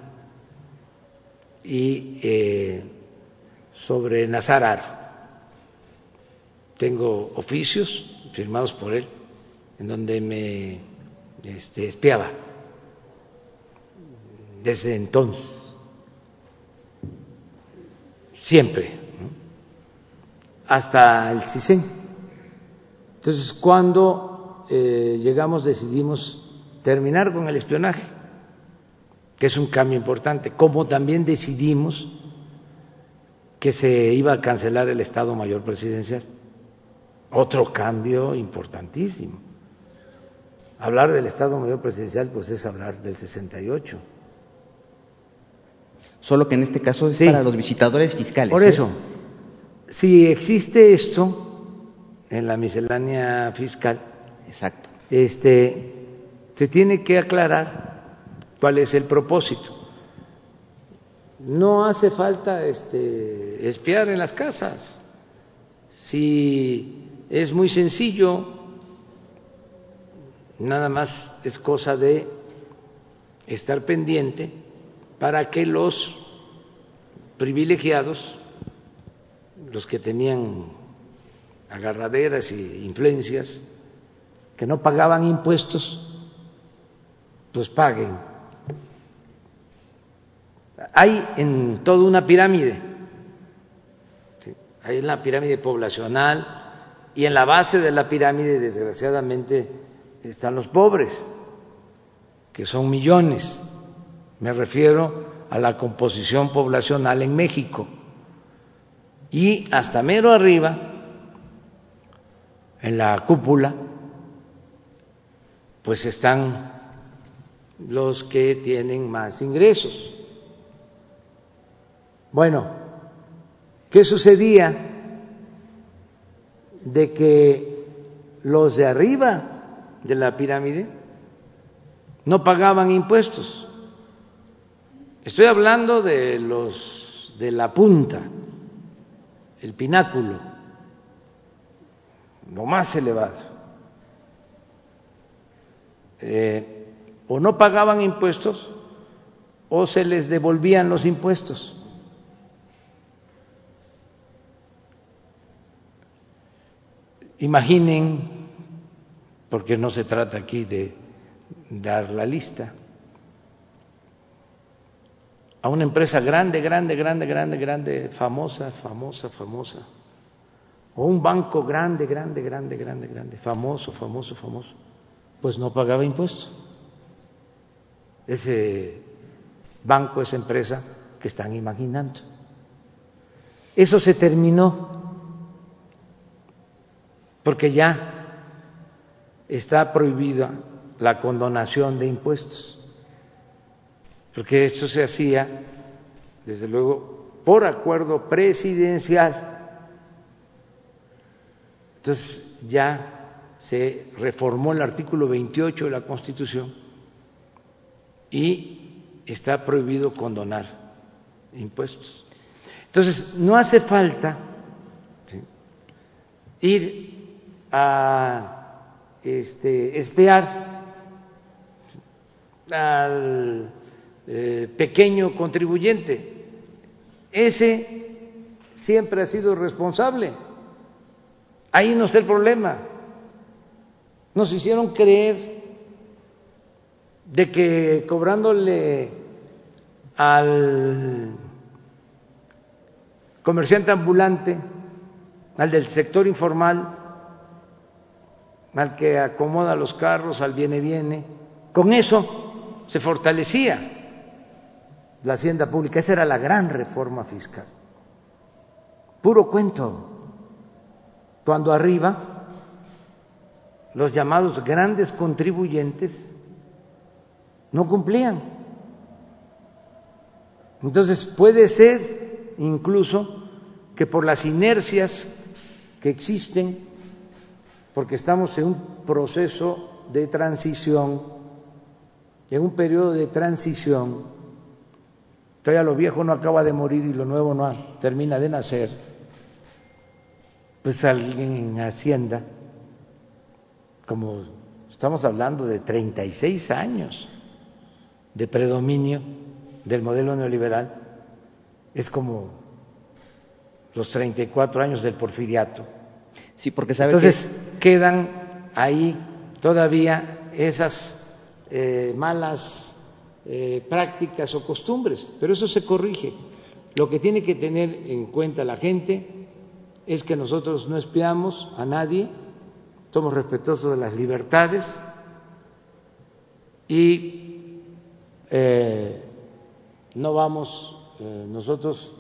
y eh, sobre Nazar tengo oficios firmados por él en donde me este, espiaba desde entonces, siempre, hasta el CISEN. Entonces, cuando eh, llegamos decidimos terminar con el espionaje, que es un cambio importante, como también decidimos que se iba a cancelar el Estado Mayor Presidencial. Otro cambio importantísimo. Hablar del Estado Mayor Presidencial, pues es hablar del 68. Solo que en este caso es para los visitadores fiscales. Por ¿eh? eso, si existe esto en la miscelánea fiscal, exacto, este, se tiene que aclarar cuál es el propósito. No hace falta este, espiar en las casas. Si es muy sencillo, nada más es cosa de estar pendiente para que los privilegiados, los que tenían agarraderas e influencias, que no pagaban impuestos, pues paguen. Hay en toda una pirámide, hay una pirámide poblacional, y en la base de la pirámide, desgraciadamente, están los pobres, que son millones. Me refiero a la composición poblacional en México. Y hasta mero arriba, en la cúpula, pues están los que tienen más ingresos. Bueno, ¿qué sucedía? de que los de arriba de la pirámide no pagaban impuestos. Estoy hablando de los de la punta, el pináculo, lo más elevado. Eh, o no pagaban impuestos o se les devolvían los impuestos. Imaginen, porque no se trata aquí de dar la lista, a una empresa grande, grande, grande, grande, grande, famosa, famosa, famosa, o un banco grande, grande, grande, grande, grande, famoso, famoso, famoso, pues no pagaba impuestos. Ese banco, esa empresa que están imaginando. Eso se terminó porque ya está prohibida la condonación de impuestos, porque esto se hacía, desde luego, por acuerdo presidencial. Entonces ya se reformó el artículo 28 de la Constitución y está prohibido condonar impuestos. Entonces, no hace falta ir a este, espiar al eh, pequeño contribuyente. Ese siempre ha sido responsable. Ahí no está el problema. Nos hicieron creer de que cobrándole al comerciante ambulante, al del sector informal, al que acomoda los carros, al viene viene. Con eso se fortalecía la hacienda pública. Esa era la gran reforma fiscal. Puro cuento. Cuando arriba los llamados grandes contribuyentes no cumplían. Entonces puede ser incluso que por las inercias que existen, porque estamos en un proceso de transición, en un periodo de transición, todavía lo viejo no acaba de morir y lo nuevo no termina de nacer, pues alguien en Hacienda, como estamos hablando de 36 años de predominio del modelo neoliberal, es como los 34 años del porfiriato. Sí, porque sabe Entonces quedan ahí todavía esas eh, malas eh, prácticas o costumbres, pero eso se corrige. Lo que tiene que tener en cuenta la gente es que nosotros no espiamos a nadie, somos respetuosos de las libertades y eh, no vamos nosotros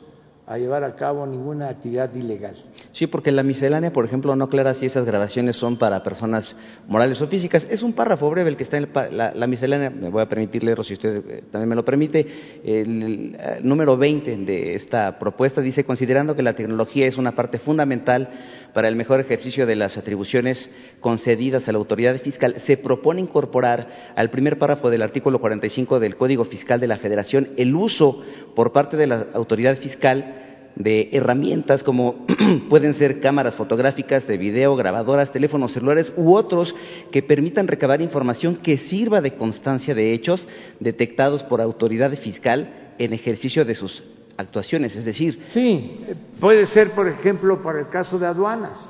a llevar a cabo ninguna actividad ilegal. Sí, porque la miscelánea, por ejemplo, no aclara si esas grabaciones son para personas morales o físicas. Es un párrafo breve el que está en la, miscelánea, me voy a permitir leerlo si usted eh, también me lo permite. El, número 20 de esta propuesta dice, considerando que la tecnología es una parte fundamental para el mejor ejercicio de las atribuciones concedidas a la autoridad fiscal, se propone incorporar al primer párrafo del artículo 45 del Código Fiscal de la Federación el uso por parte de la autoridad fiscal de herramientas como pueden ser cámaras fotográficas, de video, grabadoras, teléfonos celulares u otros que permitan recabar información que sirva de constancia de hechos detectados por autoridad fiscal en ejercicio de sus actuaciones, es decir. Sí, puede ser, por ejemplo, para el caso de aduanas,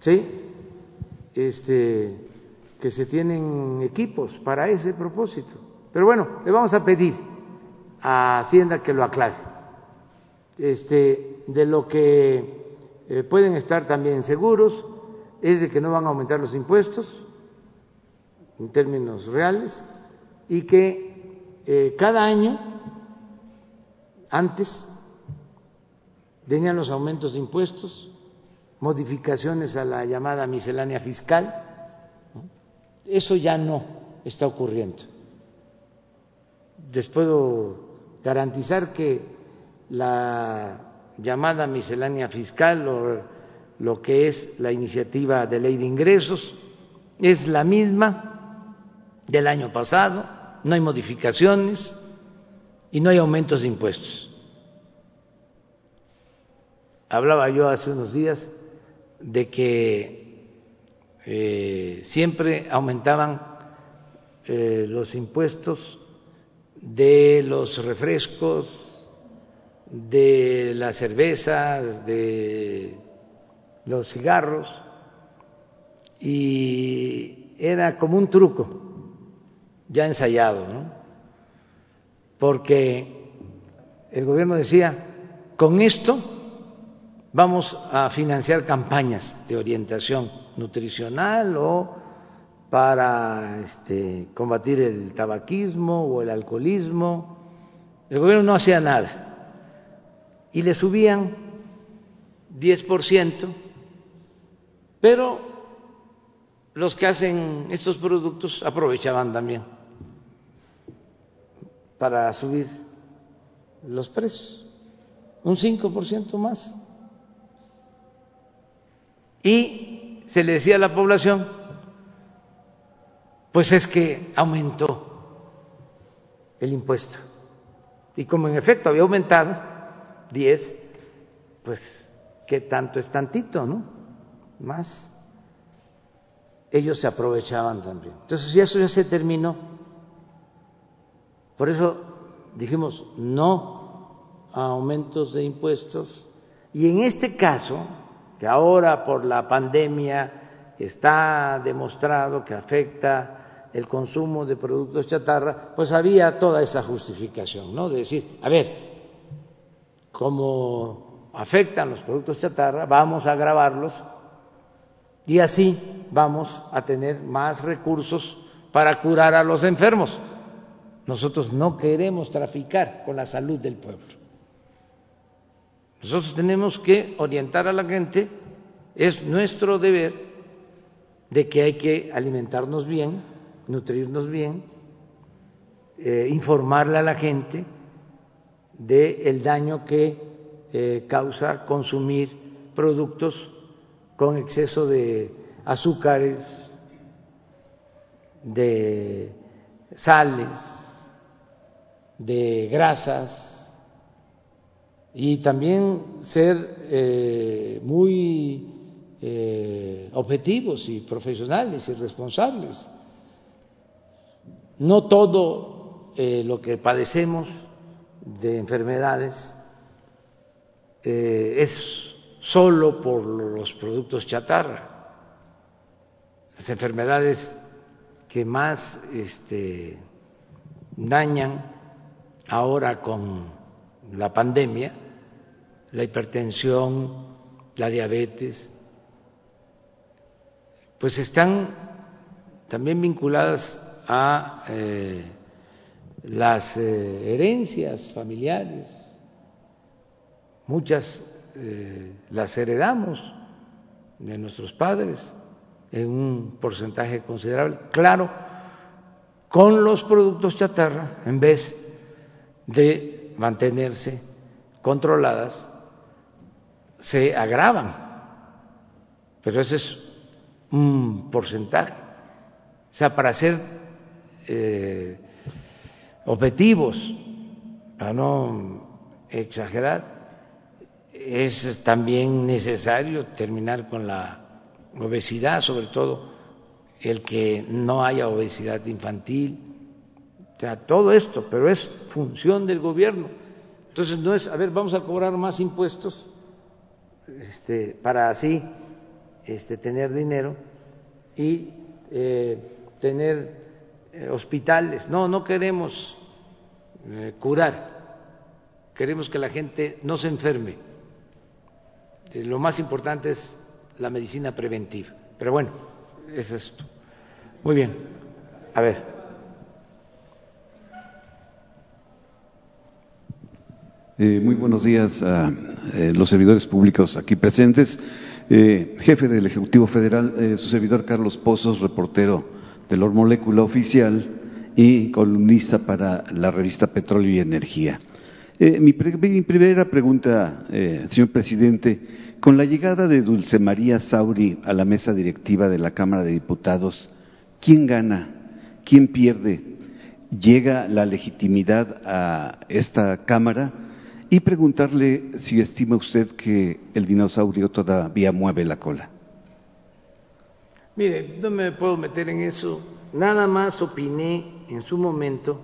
¿sí? Este, que se tienen equipos para ese propósito. Pero bueno, le vamos a pedir a Hacienda que lo aclare este, de lo que eh, pueden estar también seguros es de que no van a aumentar los impuestos en términos reales y que eh, cada año antes venían los aumentos de impuestos, modificaciones a la llamada miscelánea fiscal. Eso ya no está ocurriendo. Les puedo garantizar que la llamada miscelánea fiscal o lo que es la iniciativa de ley de ingresos es la misma del año pasado, no hay modificaciones y no hay aumentos de impuestos. Hablaba yo hace unos días de que eh, siempre aumentaban eh, los impuestos de los refrescos, de las cervezas, de los cigarros, y era como un truco ya ensayado, ¿no? Porque el gobierno decía, con esto vamos a financiar campañas de orientación nutricional o para este, combatir el tabaquismo o el alcoholismo. El gobierno no hacía nada y le subían 10%, pero los que hacen estos productos aprovechaban también para subir los precios, un 5% más. Y se le decía a la población, pues es que aumentó el impuesto. Y como en efecto había aumentado, 10, pues, ¿qué tanto es tantito, no? Más. Ellos se aprovechaban también. Entonces, ya eso ya se terminó. Por eso dijimos no a aumentos de impuestos. Y en este caso, que ahora por la pandemia está demostrado que afecta el consumo de productos chatarra, pues había toda esa justificación, ¿no? De decir, a ver, como afectan los productos chatarra, vamos a grabarlos y así vamos a tener más recursos para curar a los enfermos. Nosotros no queremos traficar con la salud del pueblo. Nosotros tenemos que orientar a la gente, es nuestro deber de que hay que alimentarnos bien, nutrirnos bien eh, informarle a la gente del daño que eh, causa consumir productos con exceso de azúcares, de sales, de grasas y también ser eh, muy eh, objetivos y profesionales y responsables. No todo eh, lo que padecemos de enfermedades es solo por los productos chatarra. Las enfermedades que más este, dañan ahora con la pandemia, la hipertensión, la diabetes, pues están también vinculadas a eh, las eh, herencias familiares. Muchas eh, las heredamos de nuestros padres en un porcentaje considerable. Claro, con los productos chatarra, en vez de mantenerse controladas, se agravan. Pero ese es un porcentaje. O sea, para ser eh, objetivos, para no exagerar, es también necesario terminar con la obesidad, sobre todo el que no haya obesidad infantil, o sea, todo esto, pero es función del gobierno. Entonces no es, a ver, vamos a cobrar más impuestos este, para así este, tener dinero y eh, tener eh, hospitales. No, no queremos eh, curar, queremos que la gente no se enferme. lo más importante es la medicina preventiva. Pero bueno, es esto. Muy bien. A ver. Eh, muy buenos días a eh, los servidores públicos aquí presentes. Eh, jefe del Ejecutivo Federal, su servidor Carlos Pozos, reportero de la Molécula Oficial y columnista para la revista Petróleo y Energía. Mi, mi, primera pregunta, señor presidente, con la llegada de Dulce María Sauri a la mesa directiva de la Cámara de Diputados, ¿quién gana? ¿Quién pierde? ¿Llega la legitimidad a esta Cámara? Y preguntarle si estima usted que el dinosaurio todavía mueve la cola. Mire, no me puedo meter en eso. Nada más opiné en su momento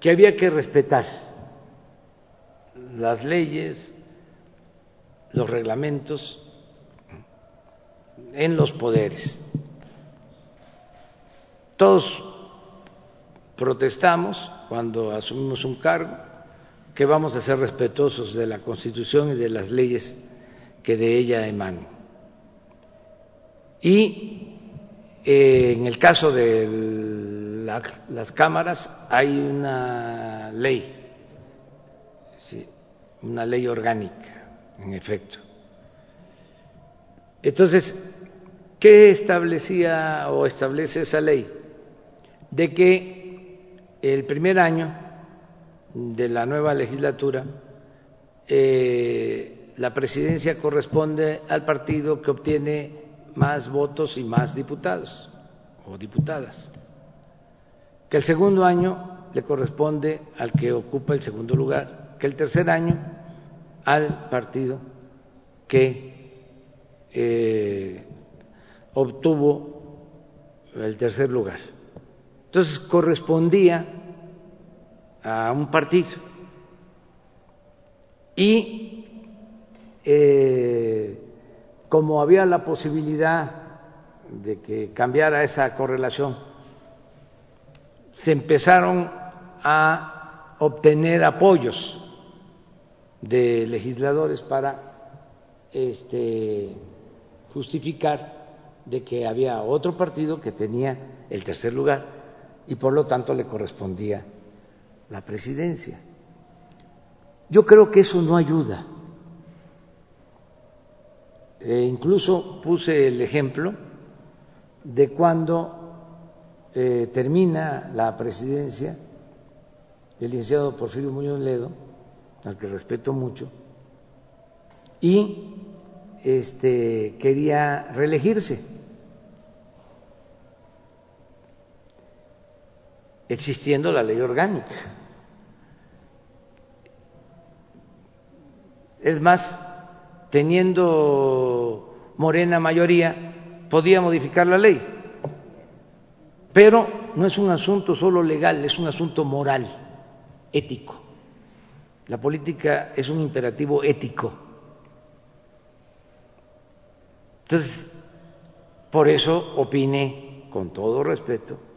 que había que respetar las leyes, los reglamentos en los poderes. Todos protestamos cuando asumimos un cargo que vamos a ser respetuosos de la Constitución y de las leyes que de ella emanan. Y eh, en el caso de las cámaras hay una ley, una ley orgánica, en efecto. Entonces, ¿qué establecía o establece esa ley? De que el primer año de la nueva legislatura, eh, la presidencia corresponde al partido que obtiene más votos y más diputados o diputadas, que el segundo año le corresponde al que ocupa el segundo lugar, que el tercer año al partido que eh, obtuvo el tercer lugar. Entonces correspondía a un partido. Y eh, como había la posibilidad de que cambiara esa correlación, se empezaron a obtener apoyos de legisladores para este, justificar de que había otro partido que tenía el tercer lugar y por lo tanto le correspondía la presidencia. Yo creo que eso no ayuda. E incluso puse el ejemplo de cuando eh, termina la presidencia el licenciado Porfirio Muñoz Ledo, al que respeto mucho, y este, quería reelegirse. Existiendo la ley orgánica. Es más, teniendo Morena mayoría, podía modificar la ley. Pero no es un asunto solo legal, es un asunto moral, ético. La política es un imperativo ético. Entonces, por eso opiné, con todo respeto,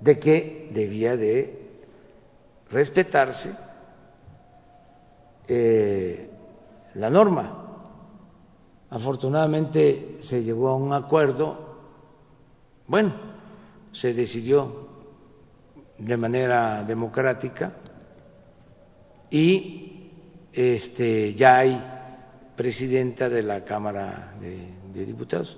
de que debía de respetarse eh, la norma. Afortunadamente se llegó a un acuerdo, bueno, se decidió de manera democrática y este, ya hay presidenta de la Cámara de, Diputados.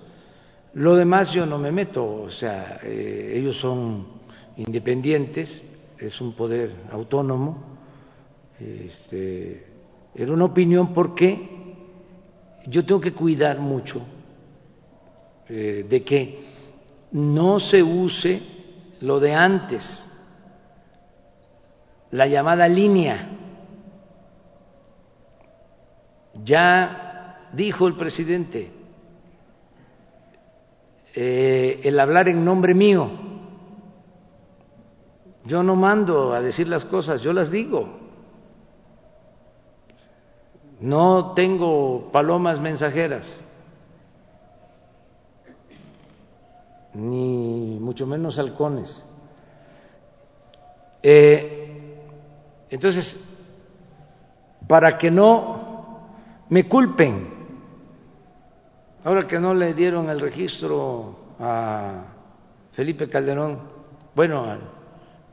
Lo demás yo no me meto, o sea, eh, ellos son independientes, es un poder autónomo. Este, era una opinión porque yo tengo que cuidar mucho eh, de que no se use lo de antes, la llamada línea. Ya dijo el presidente, eh, el hablar en nombre mío. Yo no mando a decir las cosas, yo las digo. No tengo palomas mensajeras. ni mucho menos halcones. Eh, entonces, para que no me culpen, ahora que no le dieron el registro a Felipe Calderón, bueno,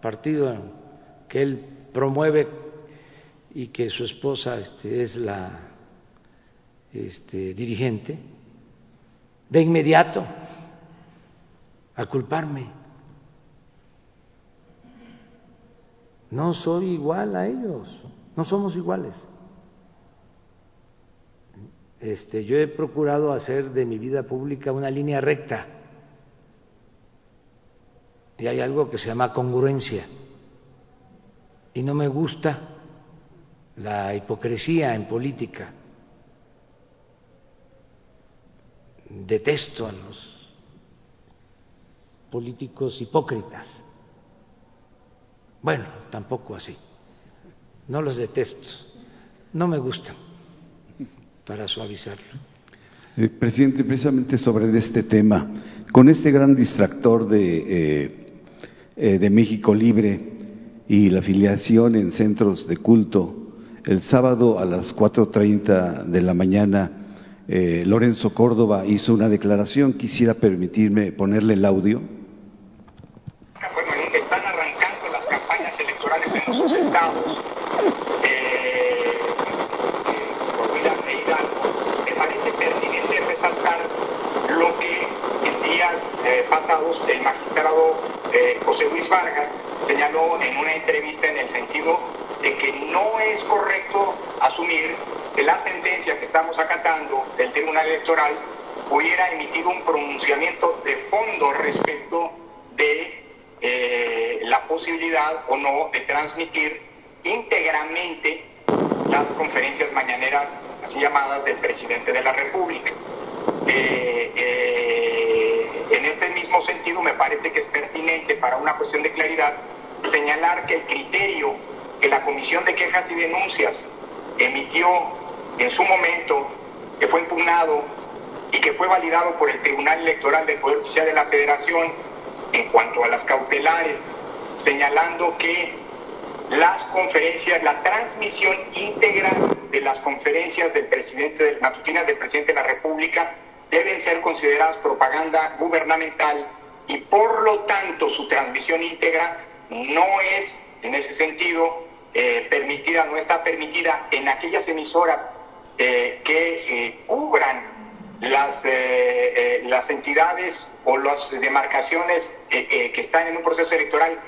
partido que él promueve y que su esposa este, es la este, dirigente, de inmediato a culparme. No soy igual a ellos, no somos iguales. Este, yo he procurado hacer de mi vida pública una línea recta. Y hay algo que se llama congruencia. Y no me gusta la hipocresía en política. Detesto a los políticos hipócritas. Bueno, tampoco así. No los detesto, no me gustan, para suavizarlo. Eh, presidente, precisamente sobre este tema, con este gran distractor de, eh, eh, de México Libre y la afiliación en centros de culto, el sábado a las 4.30 de la mañana, Lorenzo Córdoba hizo una declaración. Quisiera permitirme ponerle el audio. sus estados, eh, eh, Hidalgo, me parece pertinente resaltar lo que en días eh, pasados el magistrado eh, José Luis Vargas señaló en una entrevista en el sentido de que no es correcto asumir que la sentencia que estamos acatando del Tribunal Electoral hubiera emitido un pronunciamiento de fondo respecto de eh, la posibilidad o no de transmitir íntegramente las conferencias mañaneras así llamadas del presidente de la República. Eh, en este mismo sentido me parece que es pertinente para una cuestión de claridad señalar que el criterio que la Comisión de Quejas y Denuncias emitió en su momento, que fue impugnado y que fue validado por el Tribunal Electoral del Poder Judicial de la Federación en cuanto a las cautelares, señalando que las conferencias, la transmisión íntegra de las conferencias del presidente, matutinas del presidente de la República, deben ser consideradas propaganda gubernamental y por lo tanto su transmisión íntegra no es, en ese sentido, eh, permitida, no está permitida en aquellas emisoras eh, que eh, cubran las, las entidades o las demarcaciones eh, eh, que están en un proceso electoral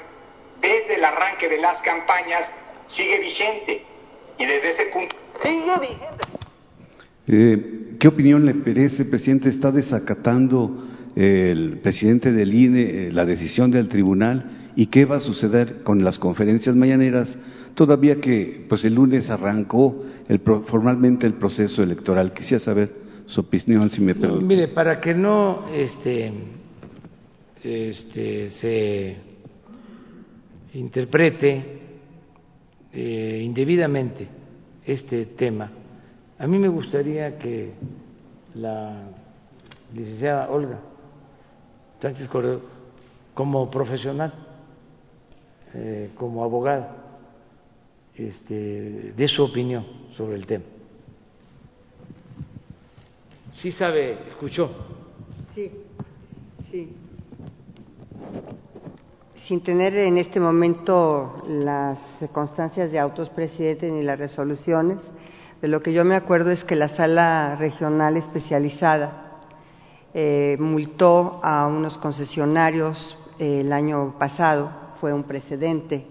desde el arranque de las campañas sigue vigente. Y desde ese punto... Sigue vigente. Eh, ¿Qué opinión le merece, presidente? ¿Está desacatando el presidente del INE eh, la decisión del tribunal? ¿Y qué va a suceder con las conferencias mañaneras? Todavía que pues el lunes arrancó formalmente el proceso electoral. Quisiera saber su opinión, si me permite. mire, para que no este, este, se interprete eh, indebidamente este tema, a mí me gustaría que la licenciada Olga Sánchez Cordero, como profesional, eh, como abogada, este, dé su opinión sobre el tema. Sí sabe, escuchó. Sí, sí. Sin tener en este momento las circunstancias de autos presidente ni las resoluciones, de lo que yo me acuerdo es que la sala regional especializada eh, multó a unos concesionarios eh, el año pasado, fue un precedente,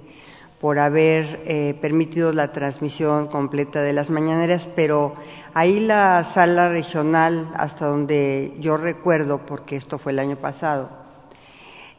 por haber eh, permitido la transmisión completa de las mañaneras, pero ahí la sala regional, hasta donde yo recuerdo, porque esto fue el año pasado,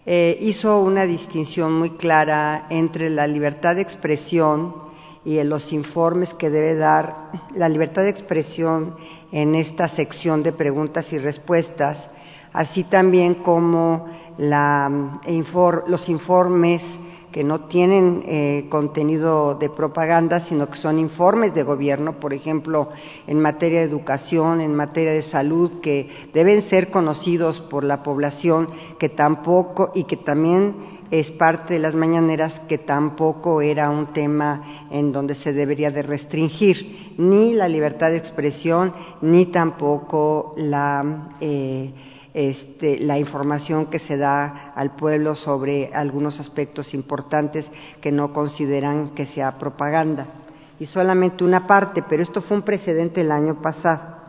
hizo una distinción muy clara entre la libertad de expresión y en los informes que debe dar la libertad de expresión en esta sección de preguntas y respuestas, así también como los informes que no tienen eh, contenido de propaganda, sino que son informes de gobierno, por ejemplo, en materia de educación, en materia de salud, que deben ser conocidos por la población, que tampoco y que también es parte de las mañaneras que tampoco era un tema en donde se debería de restringir ni la libertad de expresión ni tampoco la, eh, este, la información que se da al pueblo sobre algunos aspectos importantes que no consideran que sea propaganda. Y solamente una parte, pero esto fue un precedente el año pasado.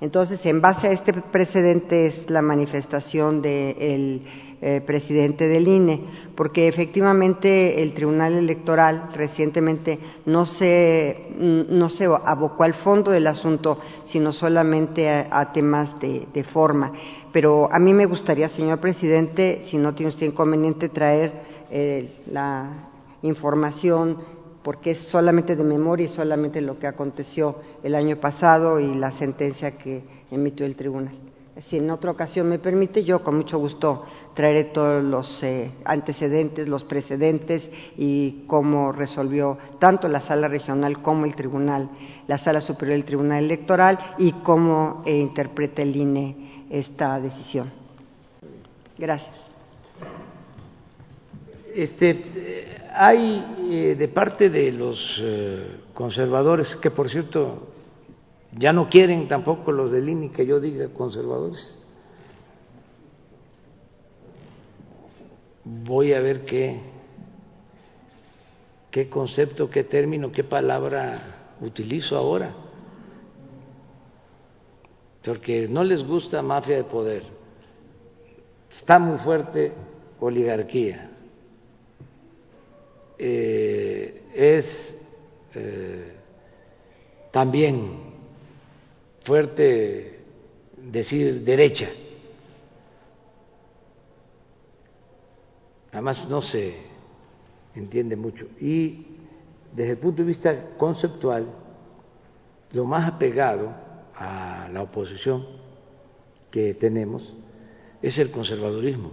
Entonces, en base a este precedente es la manifestación del eh, presidente del INE, porque efectivamente el Tribunal Electoral recientemente no se, no se abocó al fondo del asunto, sino solamente a, temas de, forma. Pero a mí me gustaría, señor presidente, si no tiene usted inconveniente, traer eh, la información porque es solamente de memoria y solamente lo que aconteció el año pasado y la sentencia que emitió el tribunal si en otra ocasión me permite, yo con mucho gusto traeré todos los eh, antecedentes, los precedentes y cómo resolvió tanto la sala regional como el tribunal, la sala superior del tribunal electoral y cómo eh, interpreta el INE esta decisión. Gracias. Este, hay eh, de parte de los conservadores, que por cierto ya no quieren tampoco los del INI que yo diga conservadores. Voy a ver qué, qué concepto, qué término, qué palabra utilizo ahora. Porque no les gusta mafia de poder. Está muy fuerte oligarquía. Eh, es eh, también fuerte decir derecha. Además no se entiende mucho. Y desde el punto de vista conceptual, lo más apegado a la oposición que tenemos es el conservadurismo.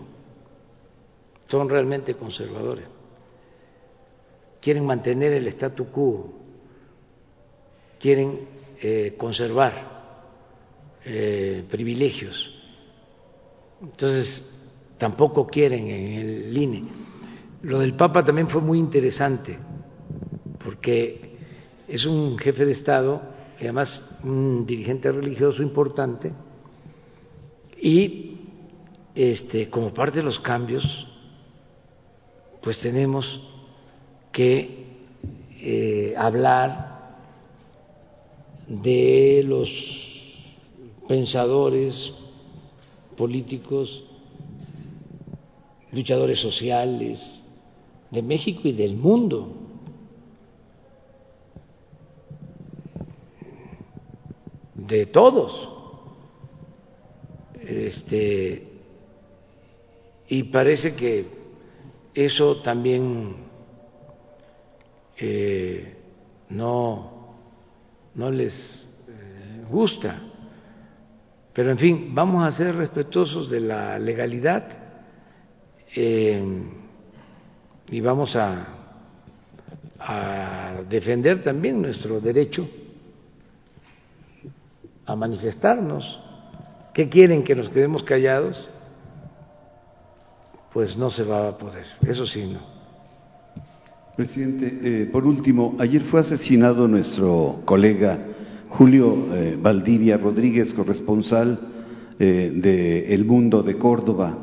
Son realmente conservadores. Quieren mantener el statu quo, quieren eh, conservar eh, privilegios. Entonces, tampoco quieren en el INE. Lo del Papa también fue muy interesante, porque es un jefe de Estado y además un dirigente religioso importante, y este, como parte de los cambios, pues tenemos que eh, hablar de los pensadores políticos, luchadores sociales, de México y del mundo. de todos. Este, y parece que eso también eh, no, no les eh, gusta. Pero en fin, vamos a ser respetuosos de la legalidad eh, y vamos a, defender también nuestro derecho a manifestarnos. ¿Qué quieren que nos quedemos callados? Pues no se va a poder, eso sí, no. Presidente, eh, por último, ayer fue asesinado nuestro colega Julio eh, Valdivia Rodríguez, corresponsal eh, de El Mundo de Córdoba.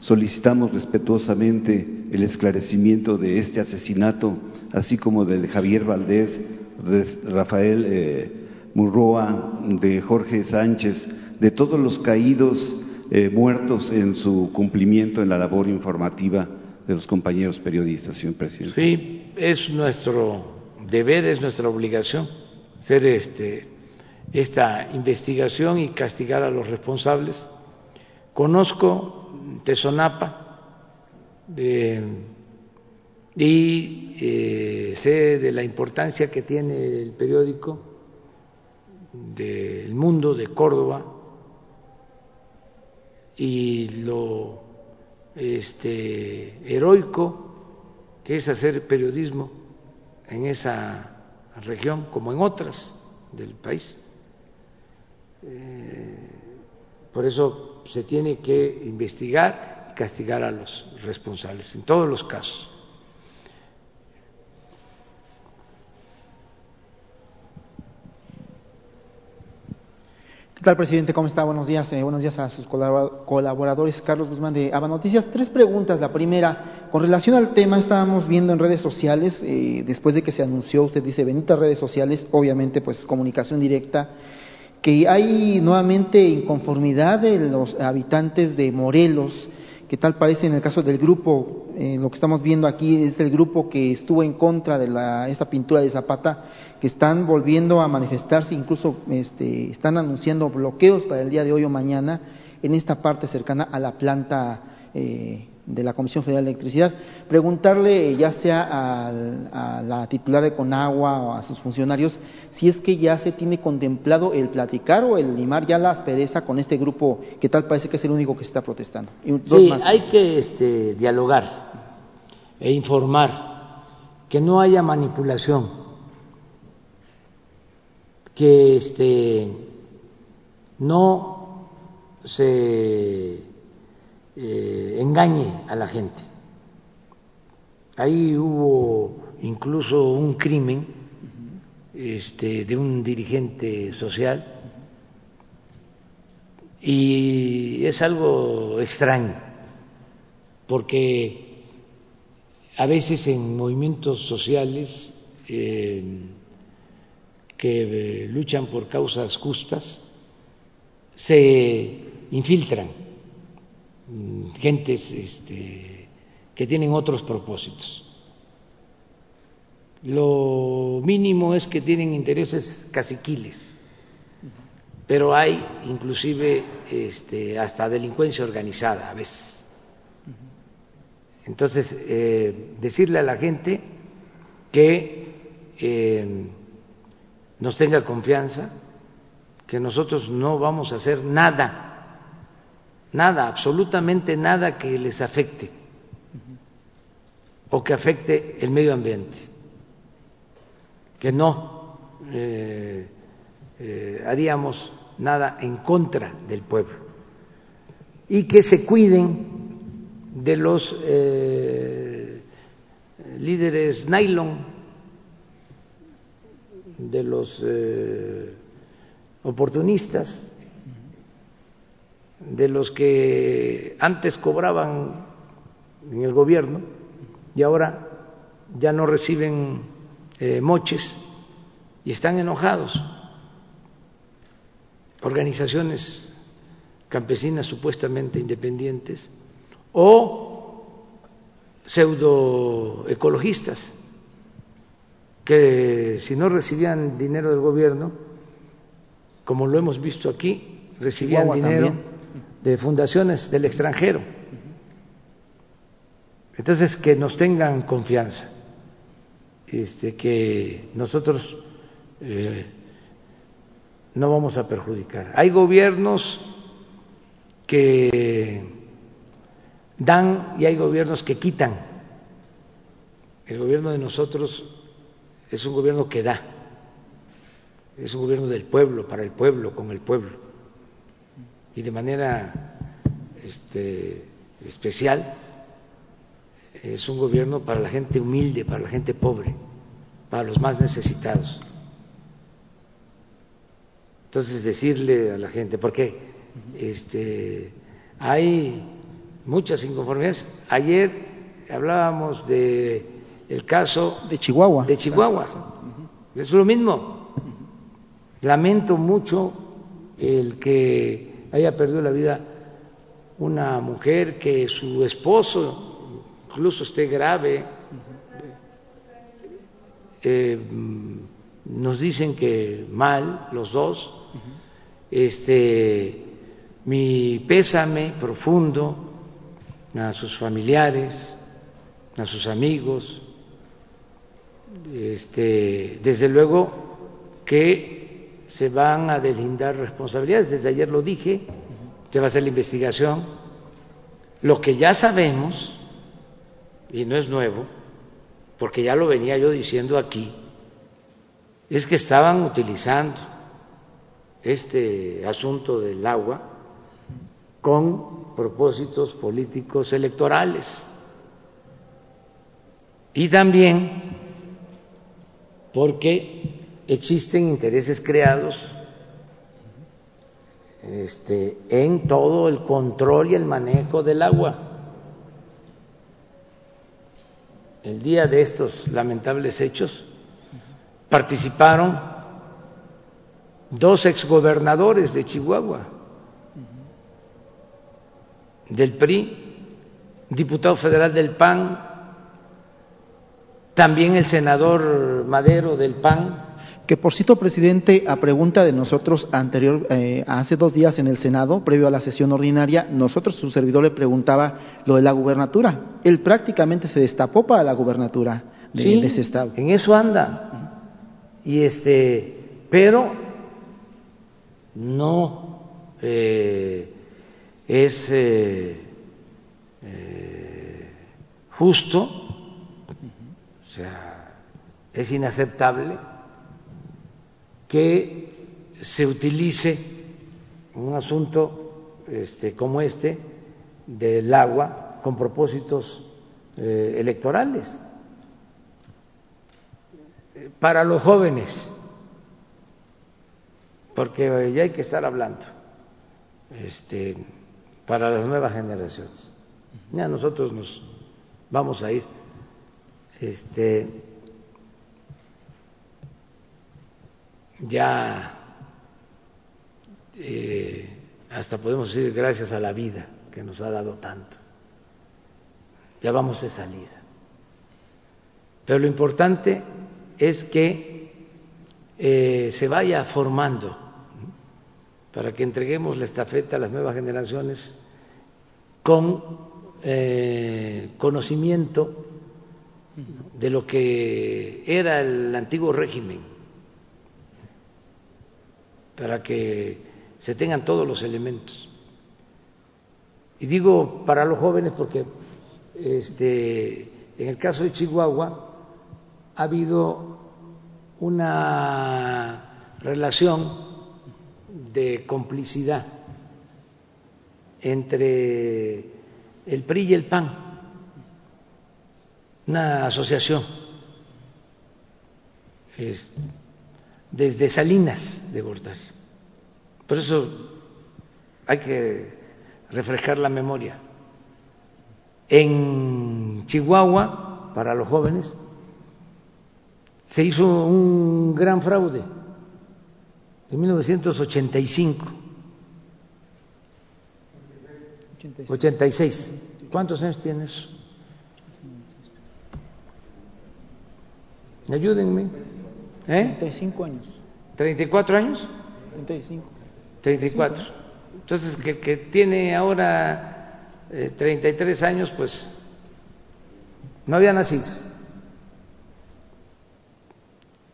Solicitamos respetuosamente el esclarecimiento de este asesinato, así como del de Javier Valdés, de Rafael eh, Murroa, de Jorge Sánchez, de todos los caídos eh, muertos en su cumplimiento en la labor informativa de los compañeros periodistas, señor presidente. Sí, es nuestro deber, es nuestra obligación hacer este, esta investigación y castigar a los responsables. Conozco Tesonapa y eh, sé de la importancia que tiene el periódico del mundo de Córdoba y lo este, heroico que es hacer periodismo en esa región como en otras del país. Eh, por eso se tiene que investigar y castigar a los responsables en todos los casos. ¿Qué tal, presidente? ¿Cómo está? Buenos días. Eh, buenos días a sus colaboradores. Carlos Guzmán de Aba Noticias. Tres preguntas. La primera, con relación al tema, estábamos viendo en redes sociales, eh, después de que se anunció, usted dice, benditas redes sociales, obviamente, pues comunicación directa, que hay nuevamente inconformidad de los habitantes de Morelos, que tal parece en el caso del grupo, eh, lo que estamos viendo aquí es el grupo que estuvo en contra de la, esta pintura de Zapata, que están volviendo a manifestarse, incluso este, están anunciando bloqueos para el día de hoy o mañana en esta parte cercana a la planta eh, de la Comisión Federal de Electricidad. Preguntarle ya sea a, a la titular de Conagua o a sus funcionarios si es que ya se tiene contemplado el platicar o el limar ya la aspereza con este grupo que tal parece que es el único que está protestando. Y sí, hay que este, dialogar e informar que no haya manipulación que este, no se eh, engañe a la gente. Ahí hubo incluso un crimen este, de un dirigente social y es algo extraño porque a veces en movimientos sociales eh, que eh, luchan por causas justas se infiltran gentes este, que tienen otros propósitos. Lo mínimo es que tienen intereses caciquiles, pero hay inclusive este, hasta delincuencia organizada a veces. Entonces, eh, decirle a la gente que eh, nos tenga confianza, que nosotros no vamos a hacer nada, nada, absolutamente nada que les afecte o que afecte el medio ambiente, que no eh, eh, haríamos nada en contra del pueblo. Y que se cuiden de los eh, líderes nylon de los eh, oportunistas, de los que antes cobraban en el gobierno y ahora ya no reciben eh, moches y están enojados. Organizaciones campesinas supuestamente independientes o pseudoecologistas que si no recibían dinero del gobierno, como lo hemos visto aquí, recibían dinero de fundaciones del extranjero. Entonces, que nos tengan confianza, este, que nosotros eh, no vamos a perjudicar. Hay gobiernos que dan y hay gobiernos que quitan. El gobierno de nosotros es un gobierno que da, es un gobierno del pueblo, para el pueblo, con el pueblo. Y de manera este, especial es un gobierno para la gente humilde, para la gente pobre, para los más necesitados. Entonces decirle a la gente, porque este, hay muchas inconformidades. Ayer hablábamos de el caso de Chihuahua. De Chihuahua. Es lo mismo. Lamento mucho el que haya perdido la vida una mujer que su esposo incluso esté grave. Eh, nos dicen que mal los dos. Este, mi pésame profundo a sus familiares, a sus amigos, este, desde luego que se van a deslindar responsabilidades, desde ayer lo dije, se va a hacer la investigación. Lo que ya sabemos, y no es nuevo, porque ya lo venía yo diciendo aquí, es que estaban utilizando este asunto del agua con propósitos políticos electorales. Y también porque existen intereses creados este, en todo el control y el manejo del agua. El día de estos lamentables hechos participaron dos exgobernadores de Chihuahua, del PRI, diputado federal del PAN, también el senador Madero del PAN. Que por cierto, presidente, a pregunta de nosotros anterior, eh, hace dos días en el Senado, previo a la sesión ordinaria, nosotros, su servidor, le preguntaba lo de la gubernatura. Él prácticamente se destapó para la gubernatura de, ese estado. En eso anda. Y este, pero no eh, es eh, justo sea, es inaceptable que se utilice un asunto este, como este del agua con propósitos eh, electorales. Para los jóvenes, porque ya hay que estar hablando, este, para las nuevas generaciones. Ya nosotros nos vamos a ir este, ya eh, hasta podemos decir gracias a la vida que nos ha dado tanto. Ya vamos de salida. Pero lo importante es que eh, se vaya formando para que entreguemos la estafeta a las nuevas generaciones con eh, conocimiento de lo que era el antiguo régimen, para que se tengan todos los elementos. Y digo para los jóvenes porque este, en el caso de Chihuahua ha habido una relación de complicidad entre el PRI y el PAN una asociación desde Salinas de Gortari. Por eso hay que refrescar la memoria. En Chihuahua, para los jóvenes, se hizo un gran fraude en 1985. 86. ¿Cuántos años tienes? Ayúdenme. ¿Eh? 35 años. ¿34 años? 35. 34. Entonces, que, que tiene ahora eh, 33 años, pues no había nacido.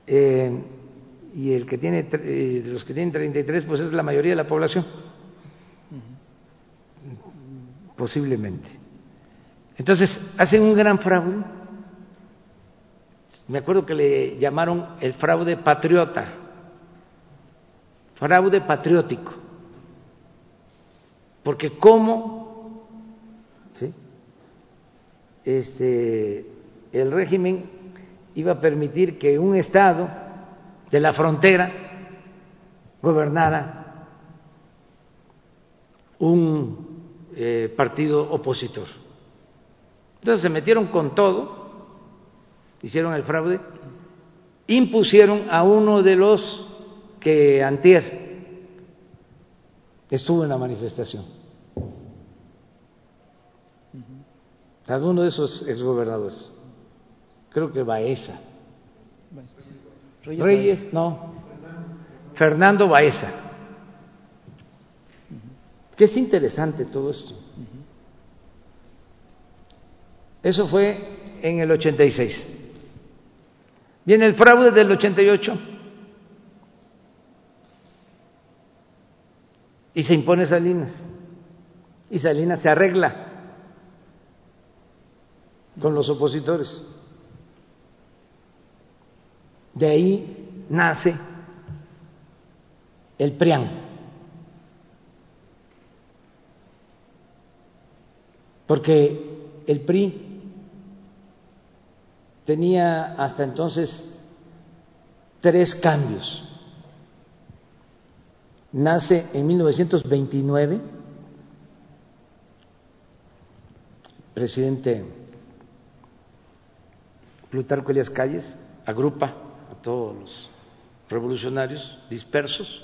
Eh, y el que tiene, eh, los que tienen 33, pues es la mayoría de la población. Posiblemente. Entonces, hacen un gran fraude. Me acuerdo que le llamaron el fraude patriota, fraude patriótico. Porque cómo ¿sí? este, el régimen iba a permitir que un Estado de la frontera gobernara un eh, partido opositor. Entonces se metieron con todo, hicieron el fraude, impusieron a uno de los que antier estuvo en la manifestación. Alguno de esos exgobernadores. Creo que Baeza. Reyes, Reyes, no. Fernando Baeza. Que es interesante todo esto. Eso fue en el 86. Viene el fraude del 88. Y se impone Salinas. Y Salinas se arregla con los opositores. De ahí nace el PRIAN. Porque el PRI tenía hasta entonces tres cambios. Nace en 1929, presidente Plutarco Elias Calles agrupa a todos los revolucionarios dispersos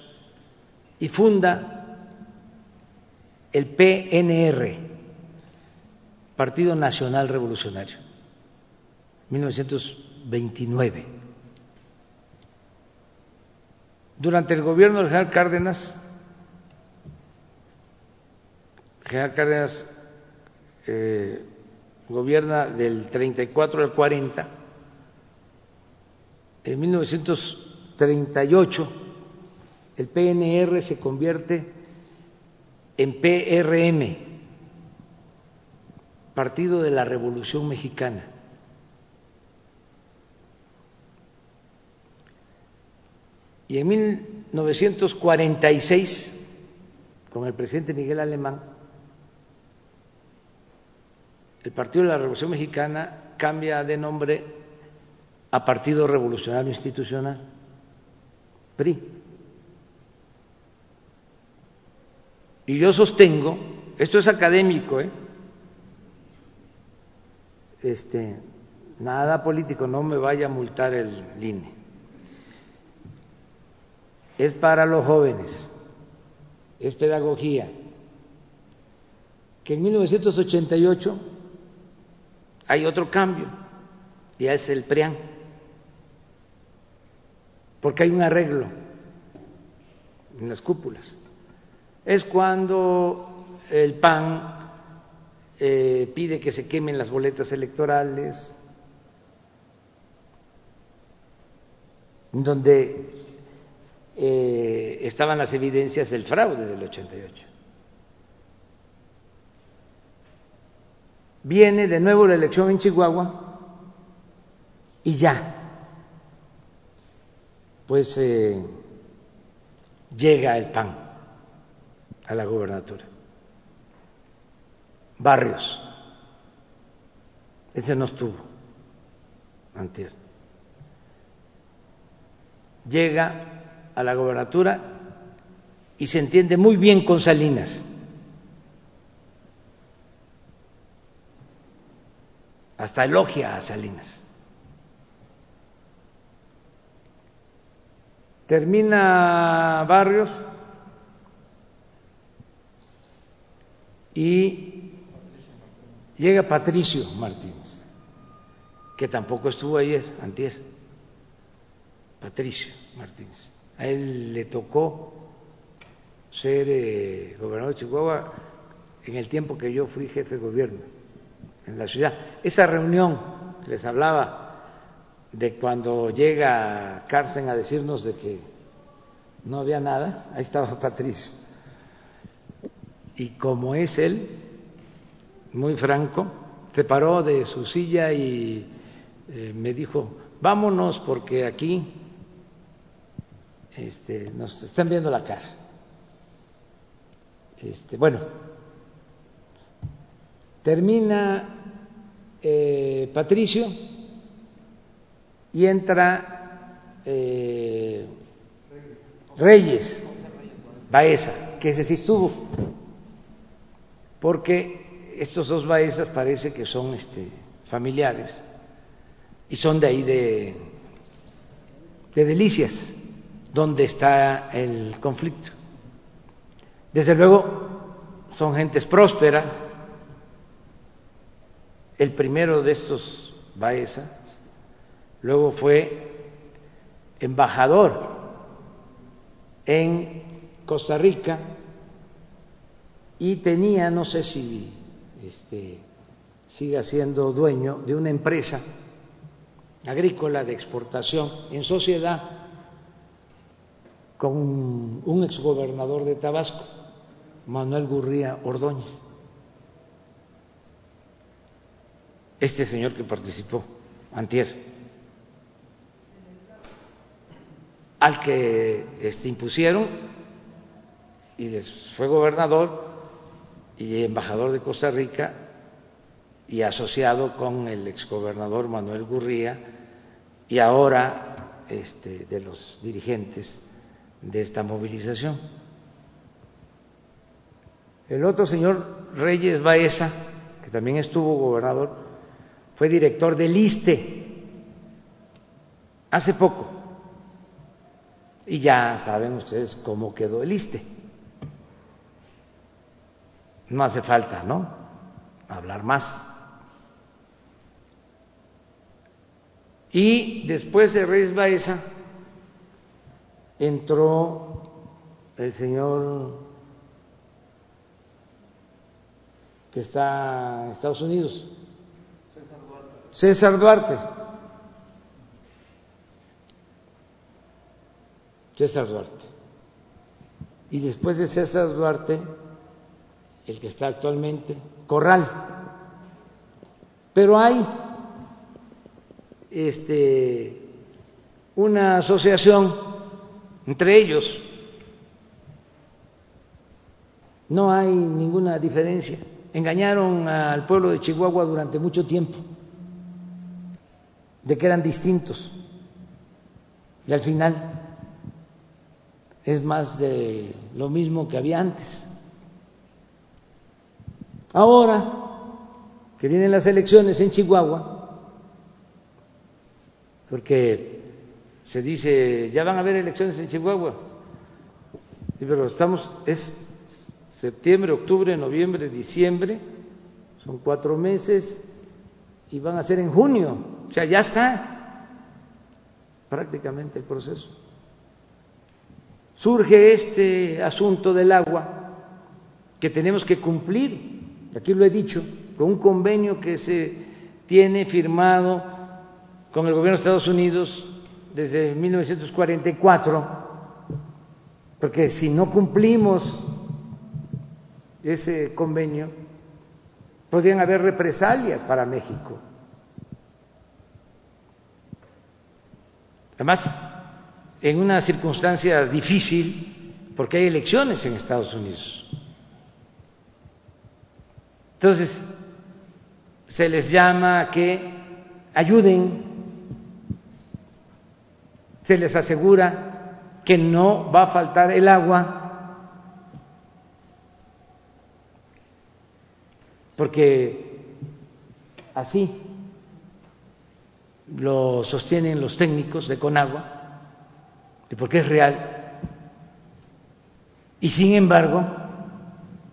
y funda el PNR, Partido Nacional Revolucionario, 1929. Durante el gobierno del general Cárdenas, general Cárdenas eh, gobierna del 34 al 40, en 1938 el PNR se convierte en PRM, Partido de la Revolución Mexicana. Y en 1946, con el presidente Miguel Alemán, el Partido de la Revolución Mexicana cambia de nombre a Partido Revolucionario Institucional, PRI. Y yo sostengo, esto es académico, ¿eh? Este, nada político, no me vaya a multar el INE. Es para los jóvenes, es pedagogía. Que en 1988 hay otro cambio, ya es el PRIAN, porque hay un arreglo en las cúpulas. Es cuando el PAN eh, pide que se quemen las boletas electorales, donde eh, estaban las evidencias del fraude del 88. Viene de nuevo la elección en Chihuahua y ya, pues eh, llega el PAN a la gobernatura. Barrios, ese no estuvo antier. Llega a la gobernatura y se entiende muy bien con Salinas. Hasta elogia a Salinas. Termina Barrios y llega Patricio Martínez, que tampoco estuvo ayer, antier. Patricio Martínez. A él le tocó ser eh, gobernador de Chihuahua en el tiempo que yo fui jefe de gobierno en la ciudad. Esa reunión les hablaba de cuando llega Carsten a decirnos de que no había nada, ahí estaba Patricio. Y como es él, muy franco, se paró de su silla y eh, me dijo, vámonos porque aquí este, nos están viendo la cara. Este, bueno, termina eh, Patricio y entra eh, Reyes. Baeza, que ese sí estuvo, porque estos dos Baezas parece que son este, familiares y son de ahí de, de Delicias, donde está el conflicto. Desde luego son gentes prósperas. El primero de estos Baeza luego fue embajador en Costa Rica y tenía, no sé si este, siga siendo dueño de una empresa agrícola de exportación en sociedad con un exgobernador de Tabasco, Manuel Gurría Ordóñez. Este señor que participó, Antier. al que este, impusieron y fue gobernador y embajador de Costa Rica y asociado con el exgobernador Manuel Gurría y ahora este, de los dirigentes de esta movilización. El otro señor Reyes Baeza, que también estuvo gobernador, fue director del ISTE hace poco y ya saben ustedes cómo quedó el ISTE. No hace falta, ¿no? Hablar más. Y después de Reyes Baeza entró el señor que está en Estados Unidos, César Duarte. César Duarte César Duarte. Y después de César Duarte, el que está actualmente, Corral. Pero hay este, una asociación entre ellos. No hay ninguna diferencia. Engañaron al pueblo de Chihuahua durante mucho tiempo de que eran distintos. Y al final es más de lo mismo que había antes. Ahora que vienen las elecciones en Chihuahua, porque se dice, ya van a haber elecciones en Chihuahua, pero estamos, es septiembre, octubre, noviembre, diciembre, son cuatro meses y van a ser en junio, o sea, ya está prácticamente el proceso. Surge este asunto del agua que tenemos que cumplir, aquí lo he dicho, con un convenio que se tiene firmado con el gobierno de Estados Unidos desde 1944, porque si no cumplimos ese convenio, podrían haber represalias para México. Además, en una circunstancia difícil porque hay elecciones en Estados Unidos. Entonces, se les llama a que ayuden, se les asegura que no va a faltar el agua, porque así lo sostienen los técnicos de Conagua porque es real, y sin embargo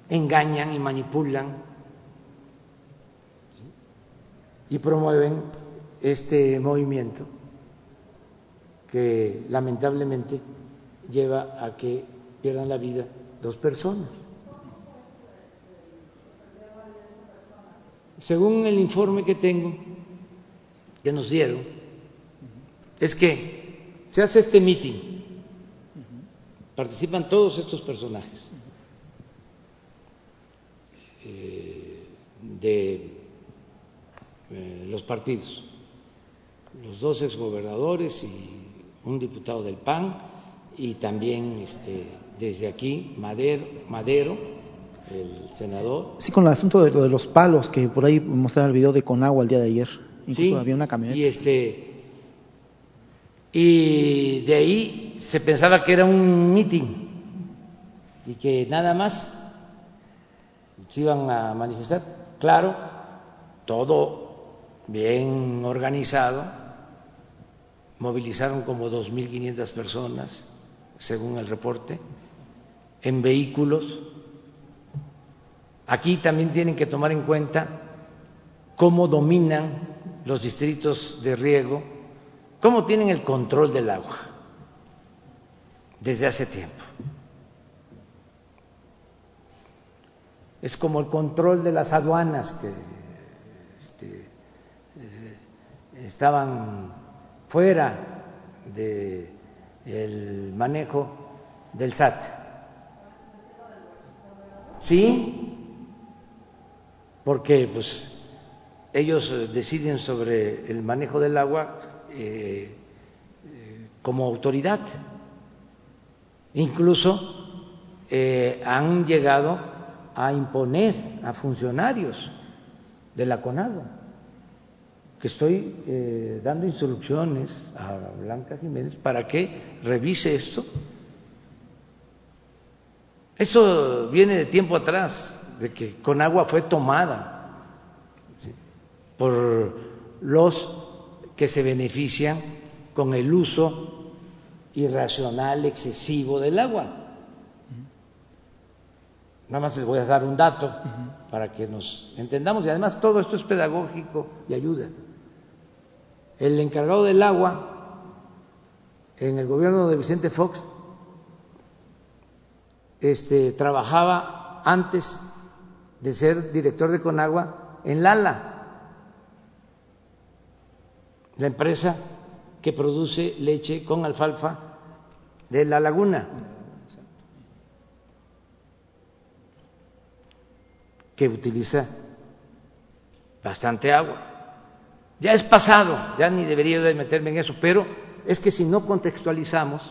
engañan y manipulan y promueven este movimiento que lamentablemente lleva a que pierdan la vida dos personas. Según el informe que tengo, que nos dieron, es que se hace este mitin, participan todos estos personajes eh, de eh, los partidos, los dos exgobernadores y un diputado del PAN y también este, desde aquí Madero, Madero, el senador. Sí, con el asunto de, de los palos que por ahí mostraron el video de Conagua el día de ayer. Incluso Sí, había una camioneta. Y este y de ahí se pensaba que era un mitin y que nada más se iban a manifestar. Claro, todo bien organizado. Movilizaron como 2.500 personas, según el reporte, en vehículos. Aquí también tienen que tomar en cuenta cómo dominan los distritos de riego, cómo tienen el control del agua desde hace tiempo. Es como el control de las aduanas que este, eh, estaban fuera del manejo del SAT. Sí, porque pues ellos eh, deciden sobre el manejo del agua eh, eh, como autoridad. Incluso eh, han llegado a imponer a funcionarios de la CONAGUA, que estoy eh, dando instrucciones a Blanca Jiménez para que revise esto. Eso viene de tiempo atrás, de que Conagua fue tomada por los que se benefician con el uso irracional, excesivo del agua. Nada más les voy a dar un dato para que nos entendamos. Y además todo esto es pedagógico y ayuda. El encargado del agua en el gobierno de Vicente Fox este, trabajaba antes de ser director de Conagua en Lala, la empresa que produce leche con alfalfa de la laguna, que utiliza bastante agua. Ya es pasado, ya ni debería de meterme en eso, pero es que si no contextualizamos,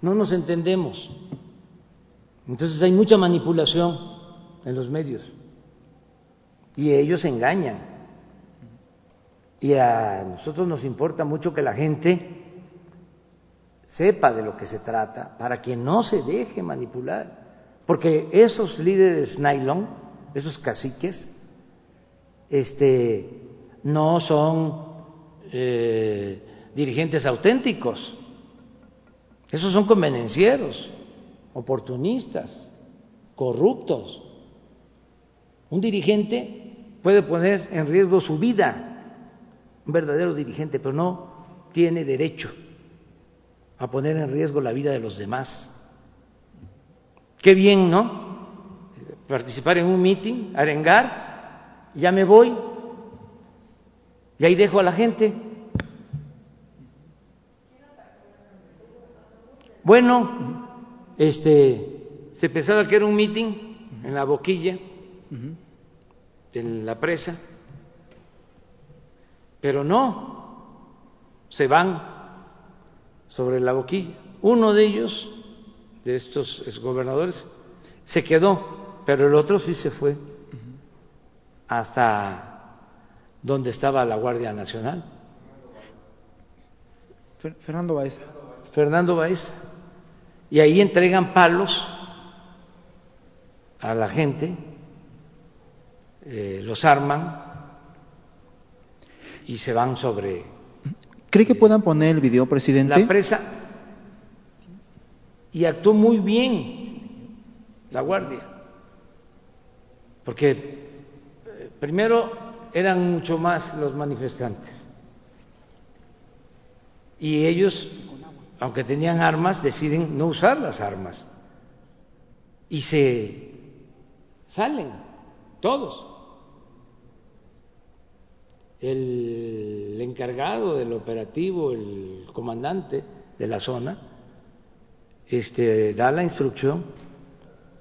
no nos entendemos. Entonces hay mucha manipulación en los medios y ellos engañan. Y a nosotros nos importa mucho que la gente sepa de lo que se trata para que no se deje manipular. Porque esos líderes nylon, esos caciques, este, no son eh, dirigentes auténticos. Esos son convenencieros, oportunistas, corruptos. Un dirigente puede poner en riesgo su vida, un verdadero dirigente, pero no tiene derecho a poner en riesgo la vida de los demás. Qué bien, ¿no? Participar en un meeting, arengar, ya me voy, y ahí dejo a la gente. Bueno, este, se pensaba que era un meeting en la boquilla, en la presa, pero no, se van sobre la boquilla. Uno de ellos, de estos gobernadores, se quedó, pero el otro sí se fue hasta donde estaba la Guardia Nacional. Fernando Baeza. Fernando Baeza. Y ahí entregan palos a la gente, eh, los arman y se van sobre ¿Cree que puedan poner el video, presidente? la presa y actuó muy bien la guardia, porque eh, primero eran mucho más los manifestantes Y ellos, aunque tenían armas, deciden no usar las armas. Y se salen, todos. El encargado del operativo, el comandante de la zona, este, da la instrucción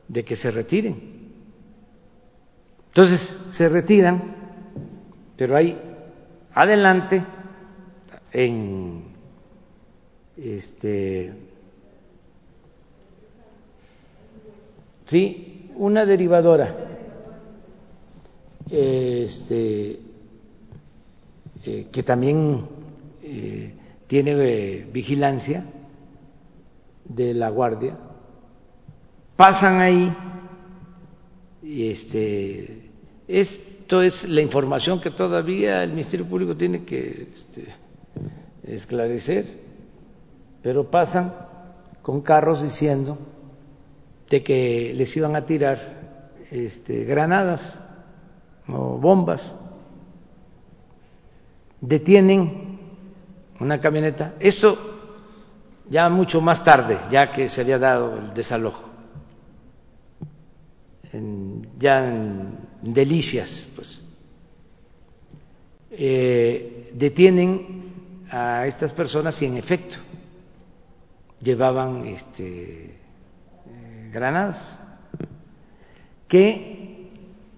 de que se retiren. Entonces se retiran, pero hay adelante en este sí una derivadora este eh, que también eh, tiene eh, vigilancia de la guardia pasan ahí y este esto es la información que todavía el Ministerio Público tiene que este, esclarecer, pero pasan con carros diciendo de que les iban a tirar este, granadas o bombas. Detienen una camioneta. Esto ya mucho más tarde, ya que se había dado el desalojo ya en delicias, pues. Eh, detienen a estas personas y en efecto llevaban este, eh, granadas que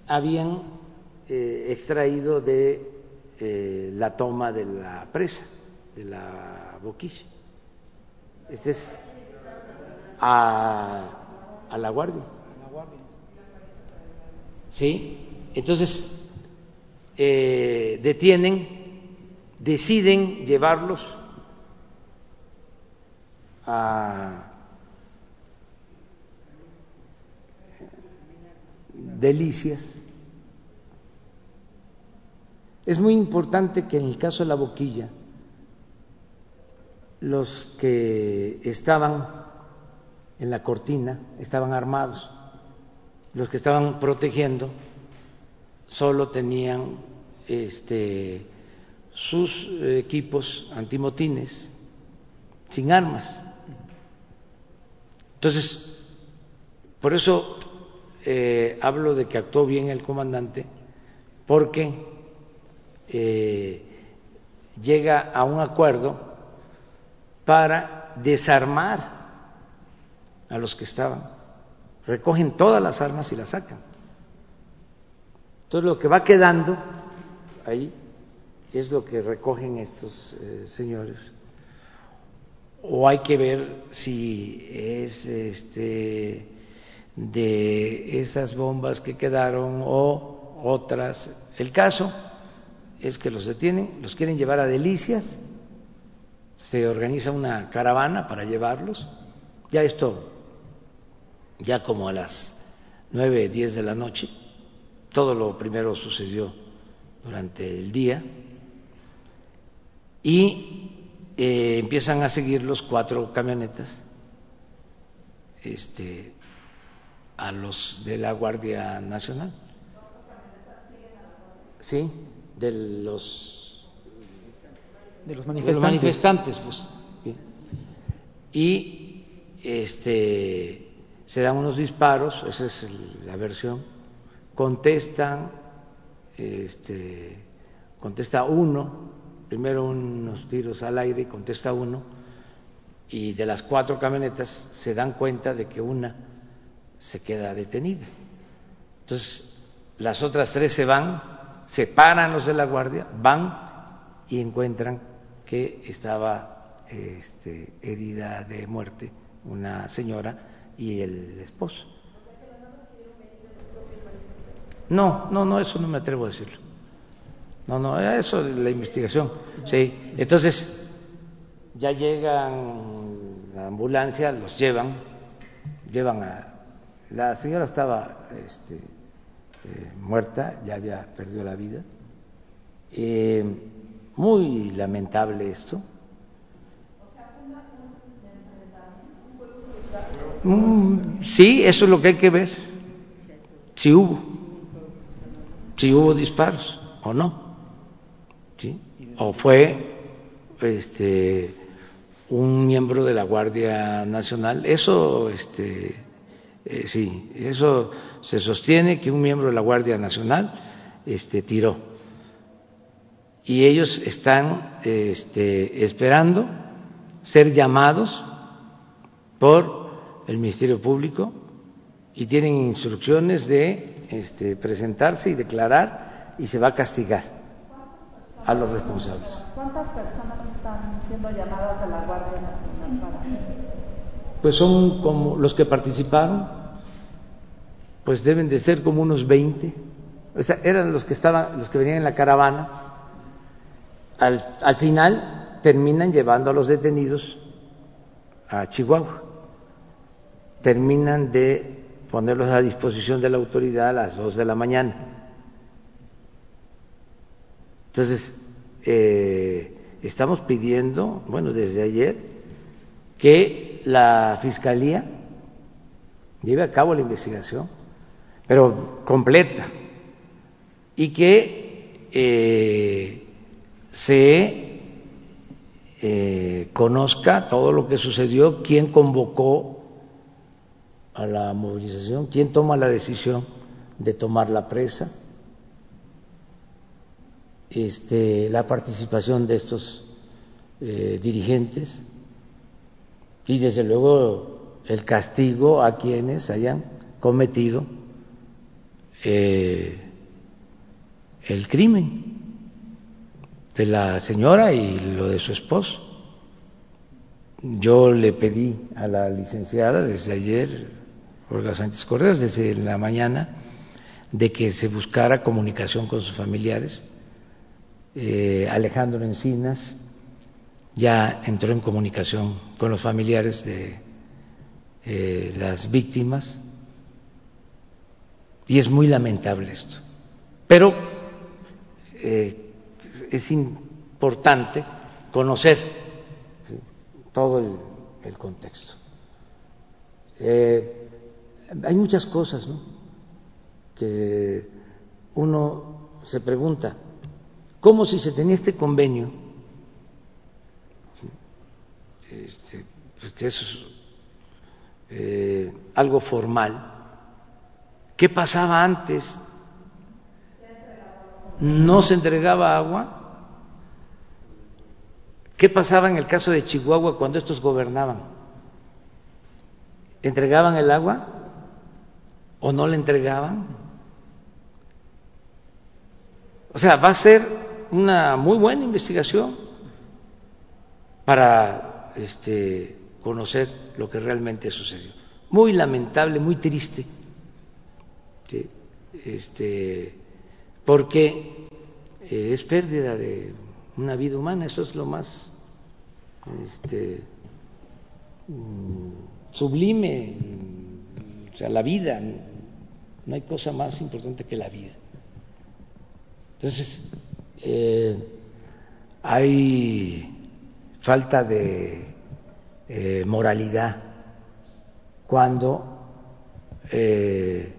habían eh, extraído de la toma de la presa, de la boquilla. Este es a, a la guardia. ¿Sí? Entonces, eh, detienen, deciden llevarlos a delicias. Es muy importante que en el caso de la boquilla, los que estaban en la cortina estaban armados los que estaban protegiendo solo tenían este, sus equipos antimotines sin armas. Entonces, por eso eh, hablo de que actuó bien el comandante, porque eh, llega a un acuerdo para desarmar a los que estaban recogen todas las armas y las sacan. Entonces lo que va quedando ahí es lo que recogen estos eh, señores. O hay que ver si es este de esas bombas que quedaron o otras. El caso es que los detienen, los quieren llevar a Delicias, se organiza una caravana para llevarlos. Ya esto ya como a las nueve, diez de la noche. Todo lo primero sucedió durante el día y eh, empiezan a seguir los cuatro camionetas este, a los de la Guardia Nacional. Sí, de los de los manifestantes, manifestantes pues. Y este se dan unos disparos, esa es la versión, contestan, este, contesta uno, primero unos tiros al aire y contesta uno, y de las cuatro camionetas se dan cuenta de que una se queda detenida. Entonces, las otras tres se van, se paran los de la guardia, van y encuentran que estaba este, herida de muerte una señora y el esposo. No, no, no, eso no me atrevo a decirlo. No, no, eso es la investigación. Sí, entonces ya llegan la ambulancia, los llevan, llevan a. La señora estaba este, eh, muerta, ya había perdido la vida. Eh, muy lamentable esto. Mm, sí, eso es lo que hay que ver. Si hubo, si hubo disparos o no, ¿sí? O fue este, un miembro de la Guardia Nacional. Eso, este, eh, sí, eso se sostiene que un miembro de la Guardia Nacional este, tiró. Y ellos están este, esperando ser llamados por el Ministerio Público y tienen instrucciones de este, presentarse y declarar y se va a castigar a los responsables. ¿Cuántas personas están siendo llamadas a la Guardia Nacional para Pues son como los que participaron, pues deben de ser como unos 20. O sea, eran los que estaban, los que venían en la caravana. Al, al final terminan llevando a los detenidos a Chihuahua. Terminan de ponerlos a disposición de la autoridad a las dos de la mañana. Entonces, eh, estamos pidiendo, bueno, desde ayer, que la Fiscalía lleve a cabo la investigación, pero completa, y que eh, se eh, conozca todo lo que sucedió, quién convocó a la movilización, quién toma la decisión de tomar la presa este, la participación de estos eh, dirigentes y desde luego el castigo a quienes hayan cometido eh, el crimen de la señora y lo de su esposo. Yo le pedí a la licenciada desde ayer, Olga Sánchez Correos, desde la mañana, de que se buscara comunicación con sus familiares eh, Alejandro Encinas ya entró en comunicación con los familiares de eh, las víctimas y es muy lamentable esto. Pero eh, es importante conocer todo el contexto. Hay muchas cosas ¿no? que uno se pregunta como si se tenía este convenio, este, pues, que es eh, algo formal, ¿qué pasaba antes? ¿No se entregaba agua? ¿Qué pasaba en el caso de Chihuahua cuando estos gobernaban? ¿Entregaban el agua o no le entregaban? O sea, va a ser una muy buena investigación para este, conocer lo que realmente sucedió. Muy lamentable, muy triste, este, porque eh, es pérdida de una vida humana, eso es lo más este, mm, sublime, o sea, la vida, no hay cosa más importante que la vida. Entonces, eh, hay falta de eh, moralidad cuando eh,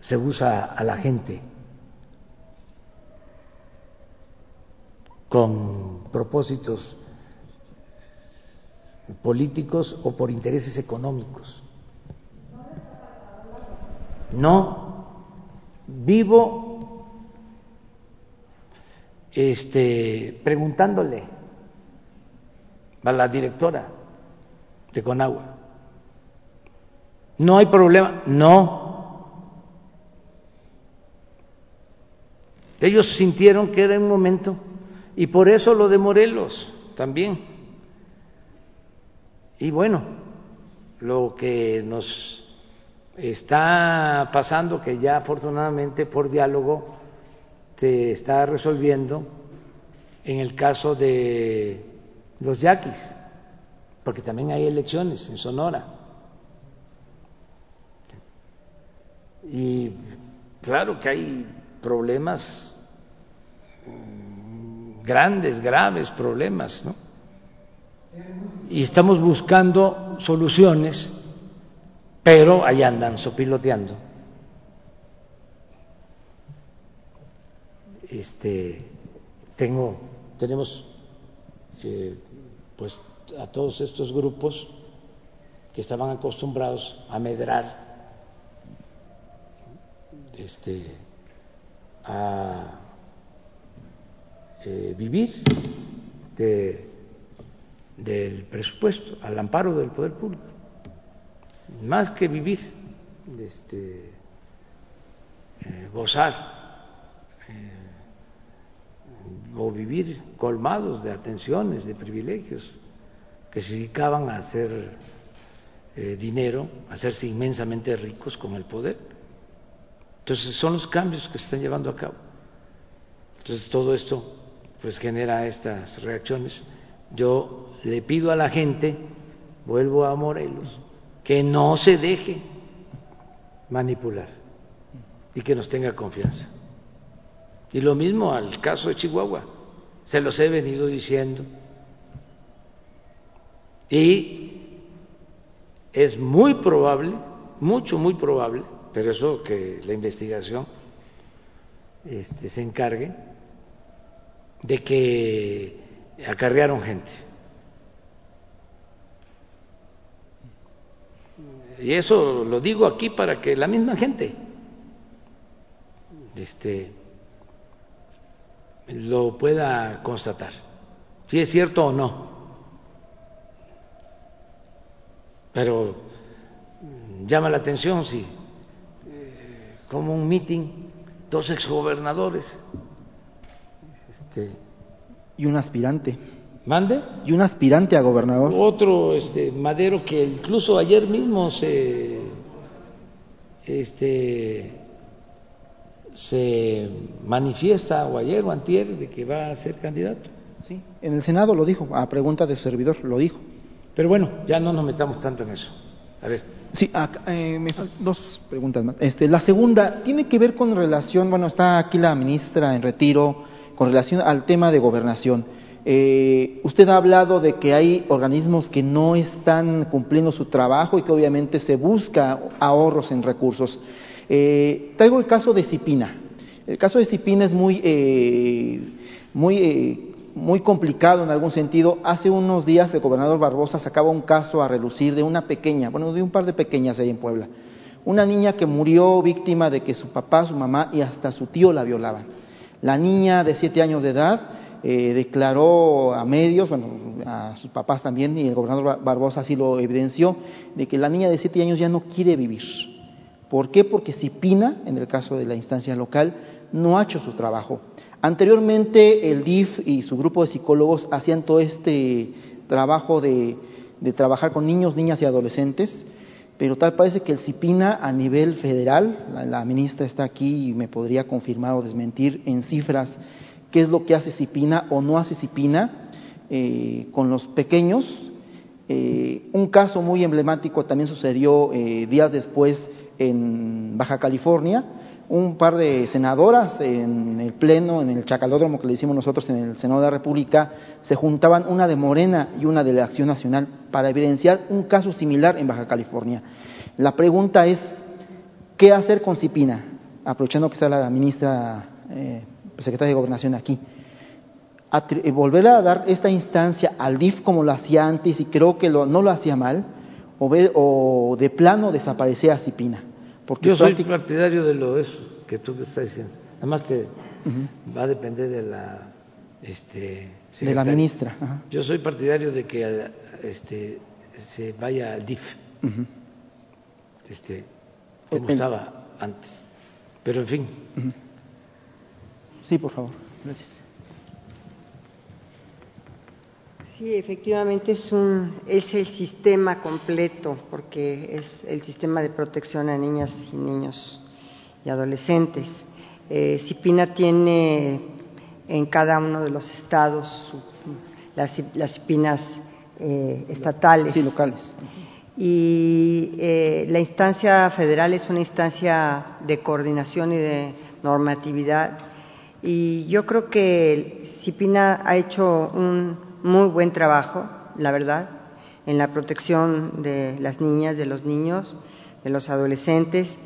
se usa a la gente con propósitos políticos o por intereses económicos. No, vivo este, preguntándole a la directora de Conagua, no hay problema, no. Ellos sintieron que era un momento y por eso lo de Morelos también. Y bueno, lo que nos está pasando, que ya afortunadamente por diálogo se está resolviendo en el caso de los yaquis, porque también hay elecciones en Sonora. Y claro que hay problemas mm, grandes, graves problemas, ¿no? Y estamos buscando soluciones, pero ahí andan sopiloteando. este, tengo, tenemos eh, pues a todos estos grupos que estaban acostumbrados a medrar, este, a eh, vivir de, del presupuesto, al amparo del poder público, más que vivir, este, eh, gozar eh, o vivir colmados de atenciones, de privilegios, que se dedicaban a hacer dinero, a hacerse inmensamente ricos con el poder. Entonces son los cambios que se están llevando a cabo. Entonces todo esto pues genera estas reacciones. Yo le pido a la gente, vuelvo a Morelos, que no se deje manipular y que nos tenga confianza. Y lo mismo al caso de Chihuahua, se los he venido diciendo. Y es muy probable, mucho, muy probable, pero eso que la investigación este, se encargue, de que acarrearon gente. Y eso lo digo aquí para que la misma gente este, lo pueda constatar, si es cierto o no. Pero llama la atención si, eh, como un meeting, dos exgobernadores este, y un aspirante. ¿Mande? Y un aspirante a gobernador. Otro este, Madero que incluso ayer mismo se este se manifiesta o ayer o antier de que va a ser candidato. Sí, en el Senado lo dijo, a pregunta de servidor lo dijo. Pero bueno, ya no nos metamos tanto en eso. A ver. Sí, eh, me faltan dos preguntas más. Este, la segunda tiene que ver con relación, bueno, está aquí la ministra en retiro, con relación al tema de gobernación. Eh, usted ha hablado de que hay organismos que no están cumpliendo su trabajo y que obviamente se busca ahorros en recursos. Eh, traigo el caso de Cipina. El caso de Cipina es muy, eh, muy, muy complicado en algún sentido. Hace unos días el gobernador Barbosa sacaba un caso a relucir de una pequeña, bueno, de un par de pequeñas ahí en Puebla. Una niña que murió víctima de que su papá, su mamá y hasta su tío la violaban. La niña de siete años de edad eh, declaró a medios, bueno, a sus papás también, y el gobernador Barbosa así lo evidenció, de que la niña de siete años ya no quiere vivir. ¿Por qué? Porque Cipina, en el caso de la instancia local, no ha hecho su trabajo. Anteriormente el DIF y su grupo de psicólogos hacían todo este trabajo de, de trabajar con niños, niñas y adolescentes pero tal parece que el CIPINA a nivel federal, la, ministra está aquí y me podría confirmar o desmentir en cifras qué es lo que hace CIPINA o no hace CIPINA eh, con los pequeños. Eh, un caso muy emblemático también sucedió eh, días después en Baja California, un par de senadoras en el Pleno, en el chacalódromo que le hicimos nosotros en el Senado de la República, se juntaban una de Morena y una de la Acción Nacional para evidenciar un caso similar en Baja California. La pregunta es, ¿qué hacer con Cipina? Aprovechando que está la ministra, secretaria de Gobernación aquí. Eh, volver a dar esta instancia al DIF como lo hacía antes y creo que no lo hacía mal, o, o de plano desaparecer a Cipina. Porque Yo soy partidario de lo eso que tú estás diciendo. Nada más que va a depender de la este, de la ministra. Yo soy partidario de que este, se vaya al DIF, este, como estaba antes. Pero en fin. Sí, por favor. Gracias. Sí, efectivamente es, un, es el sistema completo, porque es el sistema de protección a niñas y niños y adolescentes. Eh, CIPINA tiene en cada uno de los estados las, las CIPINAS eh, estatales. Sí, locales. Y eh, la instancia federal es una instancia de coordinación y de normatividad. Y yo creo que CIPINA ha hecho un muy buen trabajo, la verdad, en la protección de las niñas, de los niños, de los adolescentes,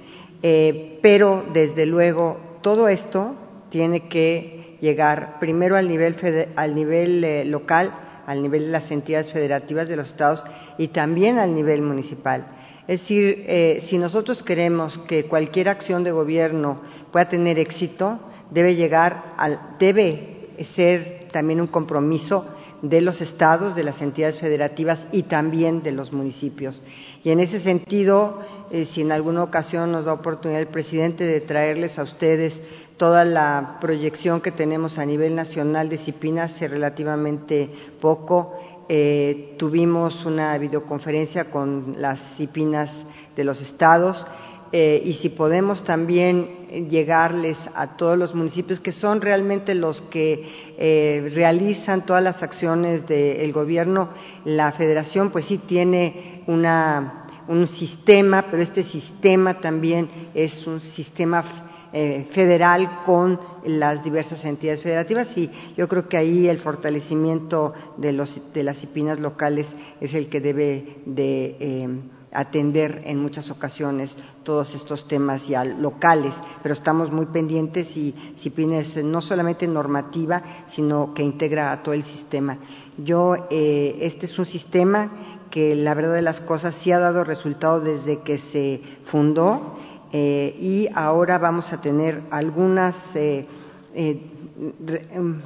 eh, pero desde luego todo esto tiene que llegar primero al nivel, al nivel eh, local al nivel de las entidades federativas de los estados y también al nivel municipal. Es decir, eh, si nosotros queremos que cualquier acción de gobierno pueda tener éxito, debe llegar al, debe ser también un compromiso de los estados, de las entidades federativas y también de los municipios. Y en ese sentido, eh, si en alguna ocasión nos da oportunidad el presidente de traerles a ustedes toda la proyección que tenemos a nivel nacional de CIPINA hace relativamente poco, eh, tuvimos una videoconferencia con las CIPINAS de los estados eh, y si podemos también llegarles a todos los municipios que son realmente los que eh, realizan todas las acciones del gobierno, la federación pues sí tiene una, un sistema, pero este sistema también es un sistema eh, federal con las diversas entidades federativas y yo creo que ahí el fortalecimiento de, los, de las IPINAS locales es el que debe de eh, atender en muchas ocasiones todos estos temas ya locales, pero estamos muy pendientes y CIPINA es no solamente normativa, sino que integra a todo el sistema. Yo, eh, este es un sistema que la verdad de las cosas sí ha dado resultado desde que se fundó eh, y ahora vamos a tener algunas eh, em,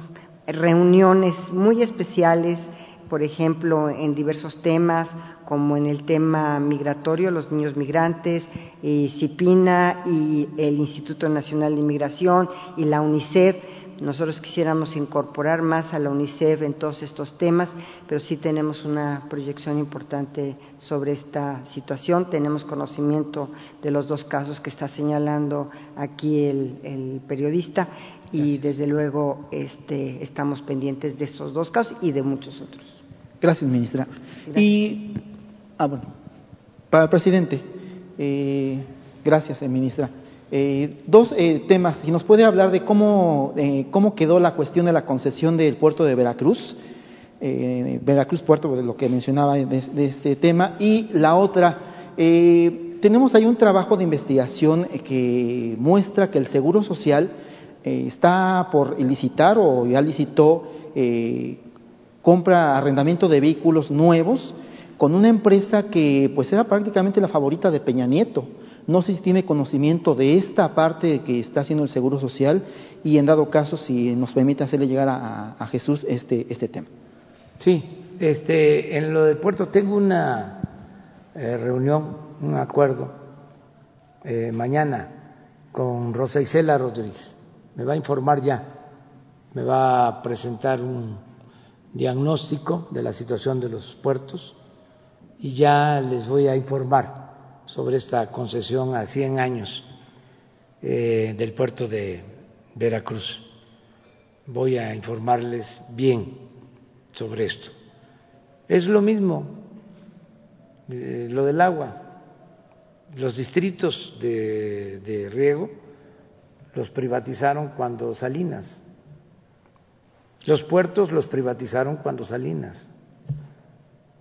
reuniones muy especiales por ejemplo, en diversos temas, como en el tema migratorio, los niños migrantes, y CIPINA y el Instituto Nacional de Inmigración y la UNICEF. Nosotros quisiéramos incorporar más a la UNICEF en todos estos temas, pero sí tenemos una proyección importante sobre esta situación. Tenemos conocimiento de los dos casos que está señalando aquí el, periodista y desde luego este, estamos pendientes de esos dos casos y de muchos otros. Gracias, ministra. Y, ah, bueno, para el presidente, eh, gracias, eh, ministra. Eh, dos temas, si nos puede hablar de cómo, cómo quedó la cuestión de la concesión del puerto de Veracruz, Veracruz Puerto, de lo que mencionaba de, este tema, y la otra, tenemos ahí un trabajo de investigación que muestra que el Seguro Social está por licitar o ya licitó compra, arrendamiento de vehículos nuevos con una empresa que pues era prácticamente la favorita de Peña Nieto. No sé si tiene conocimiento de esta parte que está haciendo el Seguro Social y en dado caso si nos permite hacerle llegar a, Jesús este, este tema. Sí, este, en lo del puerto tengo una eh, reunión, un acuerdo eh, mañana con Rosa Isela Rodríguez. Me va a informar ya, me va a presentar un diagnóstico de la situación de los puertos y ya les voy a informar sobre esta concesión a 100 años eh, del puerto de Veracruz. Voy a informarles bien sobre esto. Es lo mismo eh, lo del agua. Los distritos de, de riego los privatizaron cuando Salinas los puertos los privatizaron cuando Salinas.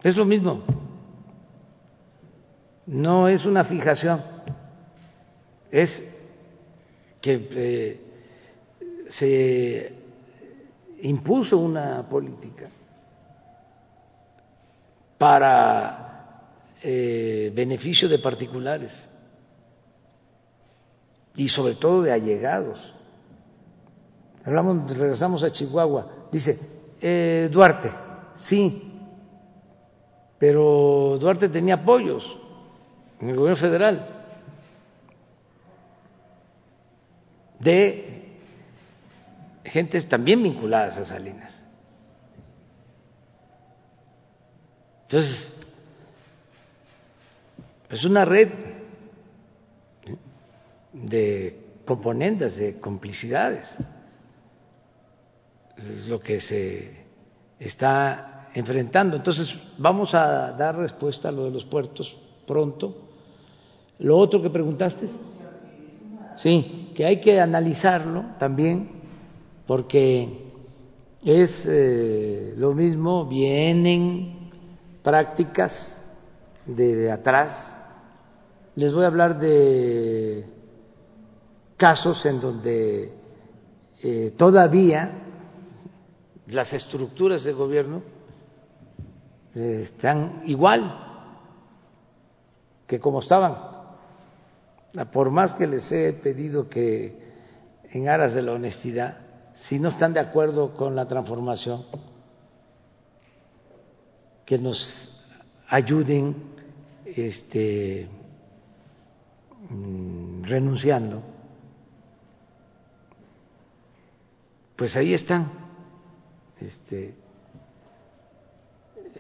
Es lo mismo. No es una fijación, es que eh, se impuso una política para eh, beneficio de particulares y sobre todo de allegados Hablamos, regresamos a Chihuahua. Dice, eh, Duarte, sí, pero Duarte tenía apoyos en el gobierno federal de gentes también vinculadas a Salinas. Entonces, es una red de componentes, de complicidades es lo que se está enfrentando. Entonces, vamos a dar respuesta a lo de los puertos pronto. Lo otro que preguntaste, sí, que hay que analizarlo también, porque es eh, lo mismo, vienen prácticas de, atrás. Les voy a hablar de casos en donde eh, todavía las estructuras de gobierno están igual que como estaban. Por más que les he pedido que en aras de la honestidad, si no están de acuerdo con la transformación, que nos ayuden este, mm, renunciando, pues ahí están. Este,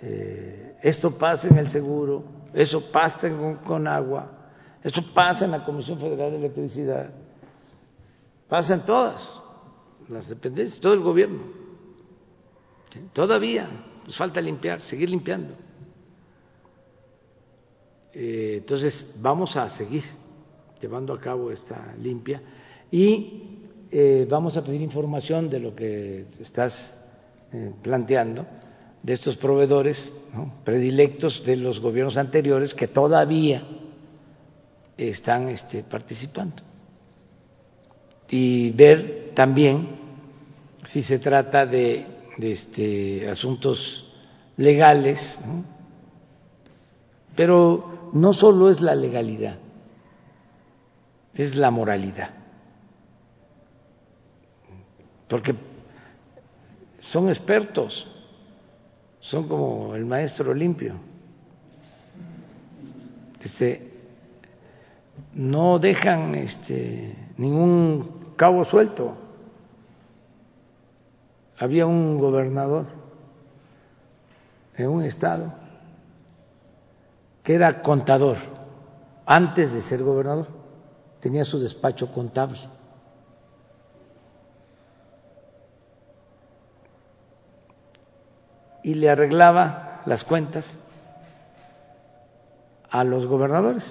eh, esto pasa en el seguro, eso pasa con agua, eso pasa en la Comisión Federal de Electricidad, pasa en todas las dependencias, todo el gobierno. Todavía nos falta limpiar, seguir limpiando. Eh, entonces, vamos a seguir llevando a cabo esta limpia y eh, vamos a pedir información de lo que estás eh, planteando, de estos proveedores predilectos de los gobiernos anteriores que todavía están este, participando. Y ver también si se trata de, este, asuntos legales, pero no solo es la legalidad, es la moralidad. Porque son expertos, son como el maestro limpio. No dejan este, ningún cabo suelto. Había un gobernador en un estado que era contador antes de ser gobernador, tenía su despacho contable. Y le arreglaba las cuentas a los gobernadores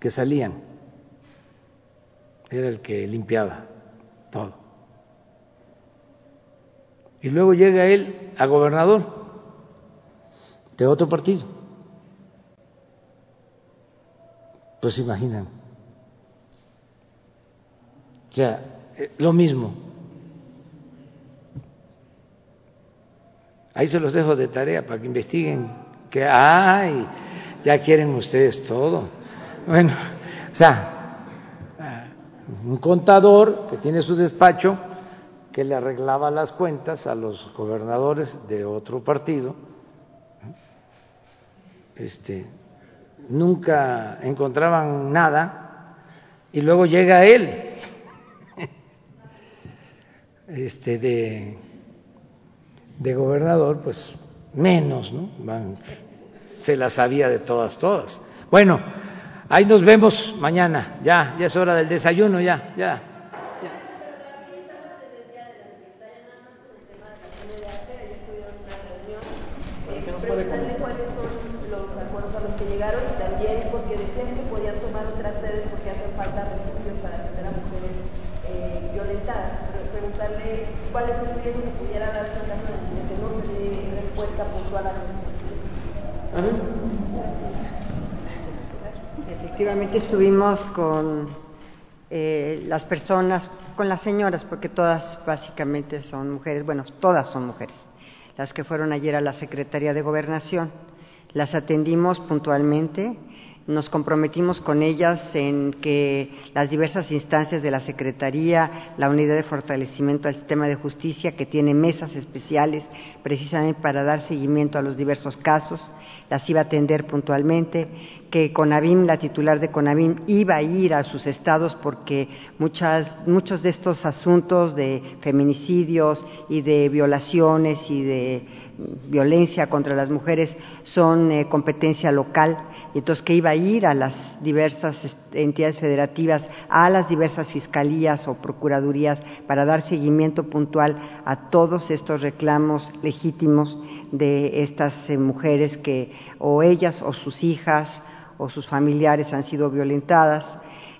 que salían. Era el que limpiaba todo. Y luego llega él a gobernador de otro partido. Pues imaginan. O sea, eh, lo mismo. Ahí se los dejo de tarea para que investiguen que, ay, ya quieren ustedes todo. Bueno, o sea, un contador que tiene su despacho que le arreglaba las cuentas a los gobernadores de otro partido este, nunca encontraban nada y luego llega él este de, de gobernador pues menos no se la sabía de todas todas. Bueno ahí nos vemos mañana. Ya ya es hora del desayuno ya ya Efectivamente estuvimos con eh, las personas, con las señoras, porque todas básicamente son mujeres, bueno, todas son mujeres, las que fueron ayer a la Secretaría de Gobernación. Las atendimos puntualmente, nos comprometimos con ellas en que las diversas instancias de la Secretaría, la Unidad de Fortalecimiento del Sistema de Justicia, que tiene mesas especiales precisamente para dar seguimiento a los diversos casos, las iba a atender puntualmente, que Conavim, la titular de Conavim, iba a ir a sus estados porque muchas, muchos de estos asuntos de feminicidios y de violaciones y de violencia contra las mujeres son eh, competencia local, entonces que iba a ir a las diversas entidades federativas, a las diversas fiscalías o procuradurías para dar seguimiento puntual a todos estos reclamos legítimos de estas eh, mujeres que o ellas o sus hijas o sus familiares han sido violentadas.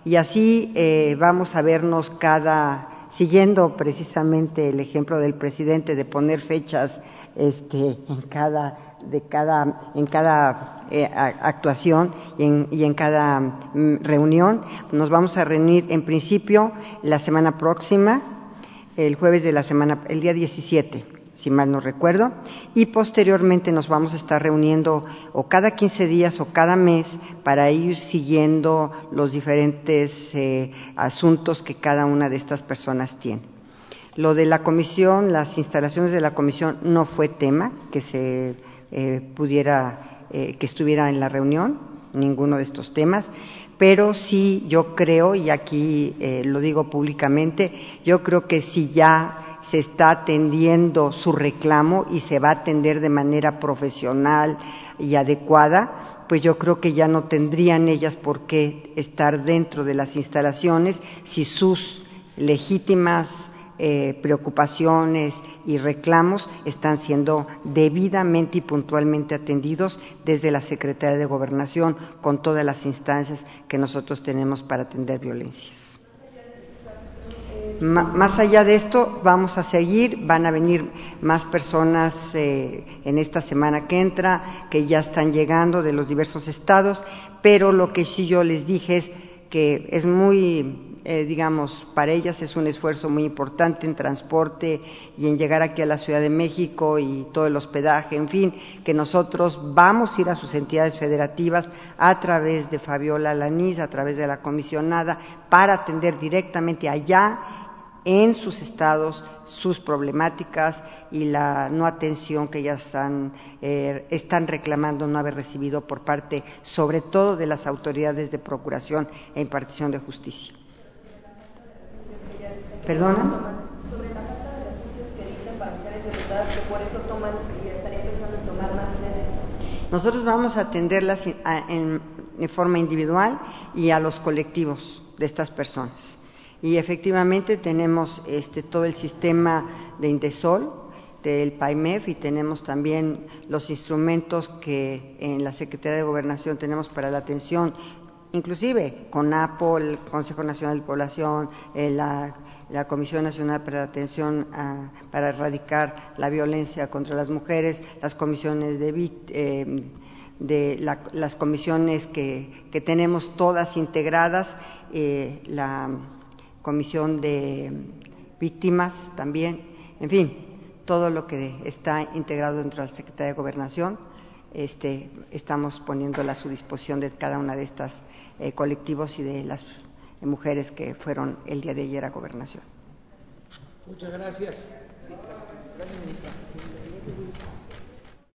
Y así eh, vamos a vernos cada, siguiendo precisamente el ejemplo del presidente de poner fechas este, en cada de cada, en cada eh, actuación y en, y en cada mm, reunión. Nos vamos a reunir en principio la semana próxima, el jueves de la semana, el día 17 si mal no recuerdo, y posteriormente nos vamos a estar reuniendo o cada 15 días o cada mes para ir siguiendo los diferentes eh, asuntos que cada una de estas personas tiene. Lo de la comisión, las instalaciones de la comisión no fue tema que se eh, pudiera, eh, que estuviera en la reunión, ninguno de estos temas pero sí yo creo, y aquí lo digo públicamente, yo creo que si ya se está atendiendo su reclamo y se va a atender de manera profesional y adecuada, pues yo creo que ya no tendrían ellas por qué estar dentro de las instalaciones si sus legítimas eh, preocupaciones y reclamos están siendo debidamente y puntualmente atendidos desde la Secretaría de Gobernación con todas las instancias que nosotros tenemos para atender violencias más allá de esto, vamos a seguir, van a venir más personas eh, en esta semana que entra, que ya están llegando de los diversos estados, pero lo que sí yo les dije es que es muy, eh, digamos, para ellas es un esfuerzo muy importante en transporte y en llegar aquí a la Ciudad de México y todo el hospedaje, en fin, que nosotros vamos a ir a sus entidades federativas a través de Fabiola Lanís, a través de la comisionada, para atender directamente allá en sus estados sus problemáticas y la no atención que ellas eh, están reclamando no haber recibido por parte, sobre todo, de las autoridades de procuración e impartición de justicia. ¿Perdona? Nosotros vamos a atenderlas en, en forma individual y a los colectivos de estas personas y efectivamente tenemos este, todo el sistema de Indesol, del PAIMEF y tenemos también los instrumentos que en la Secretaría de Gobernación tenemos para la atención, inclusive con APO, el Consejo Nacional de Población, eh, la, Comisión Nacional para la Atención para erradicar la violencia contra las mujeres, las comisiones de, eh, las comisiones que, que, tenemos todas integradas, eh, la comisión de víctimas también, en fin, todo lo que está integrado dentro de la Secretaría de Gobernación, este, estamos poniéndolo a su disposición de cada una de estas eh, colectivos y de las mujeres que fueron el día de ayer a Gobernación. Muchas gracias.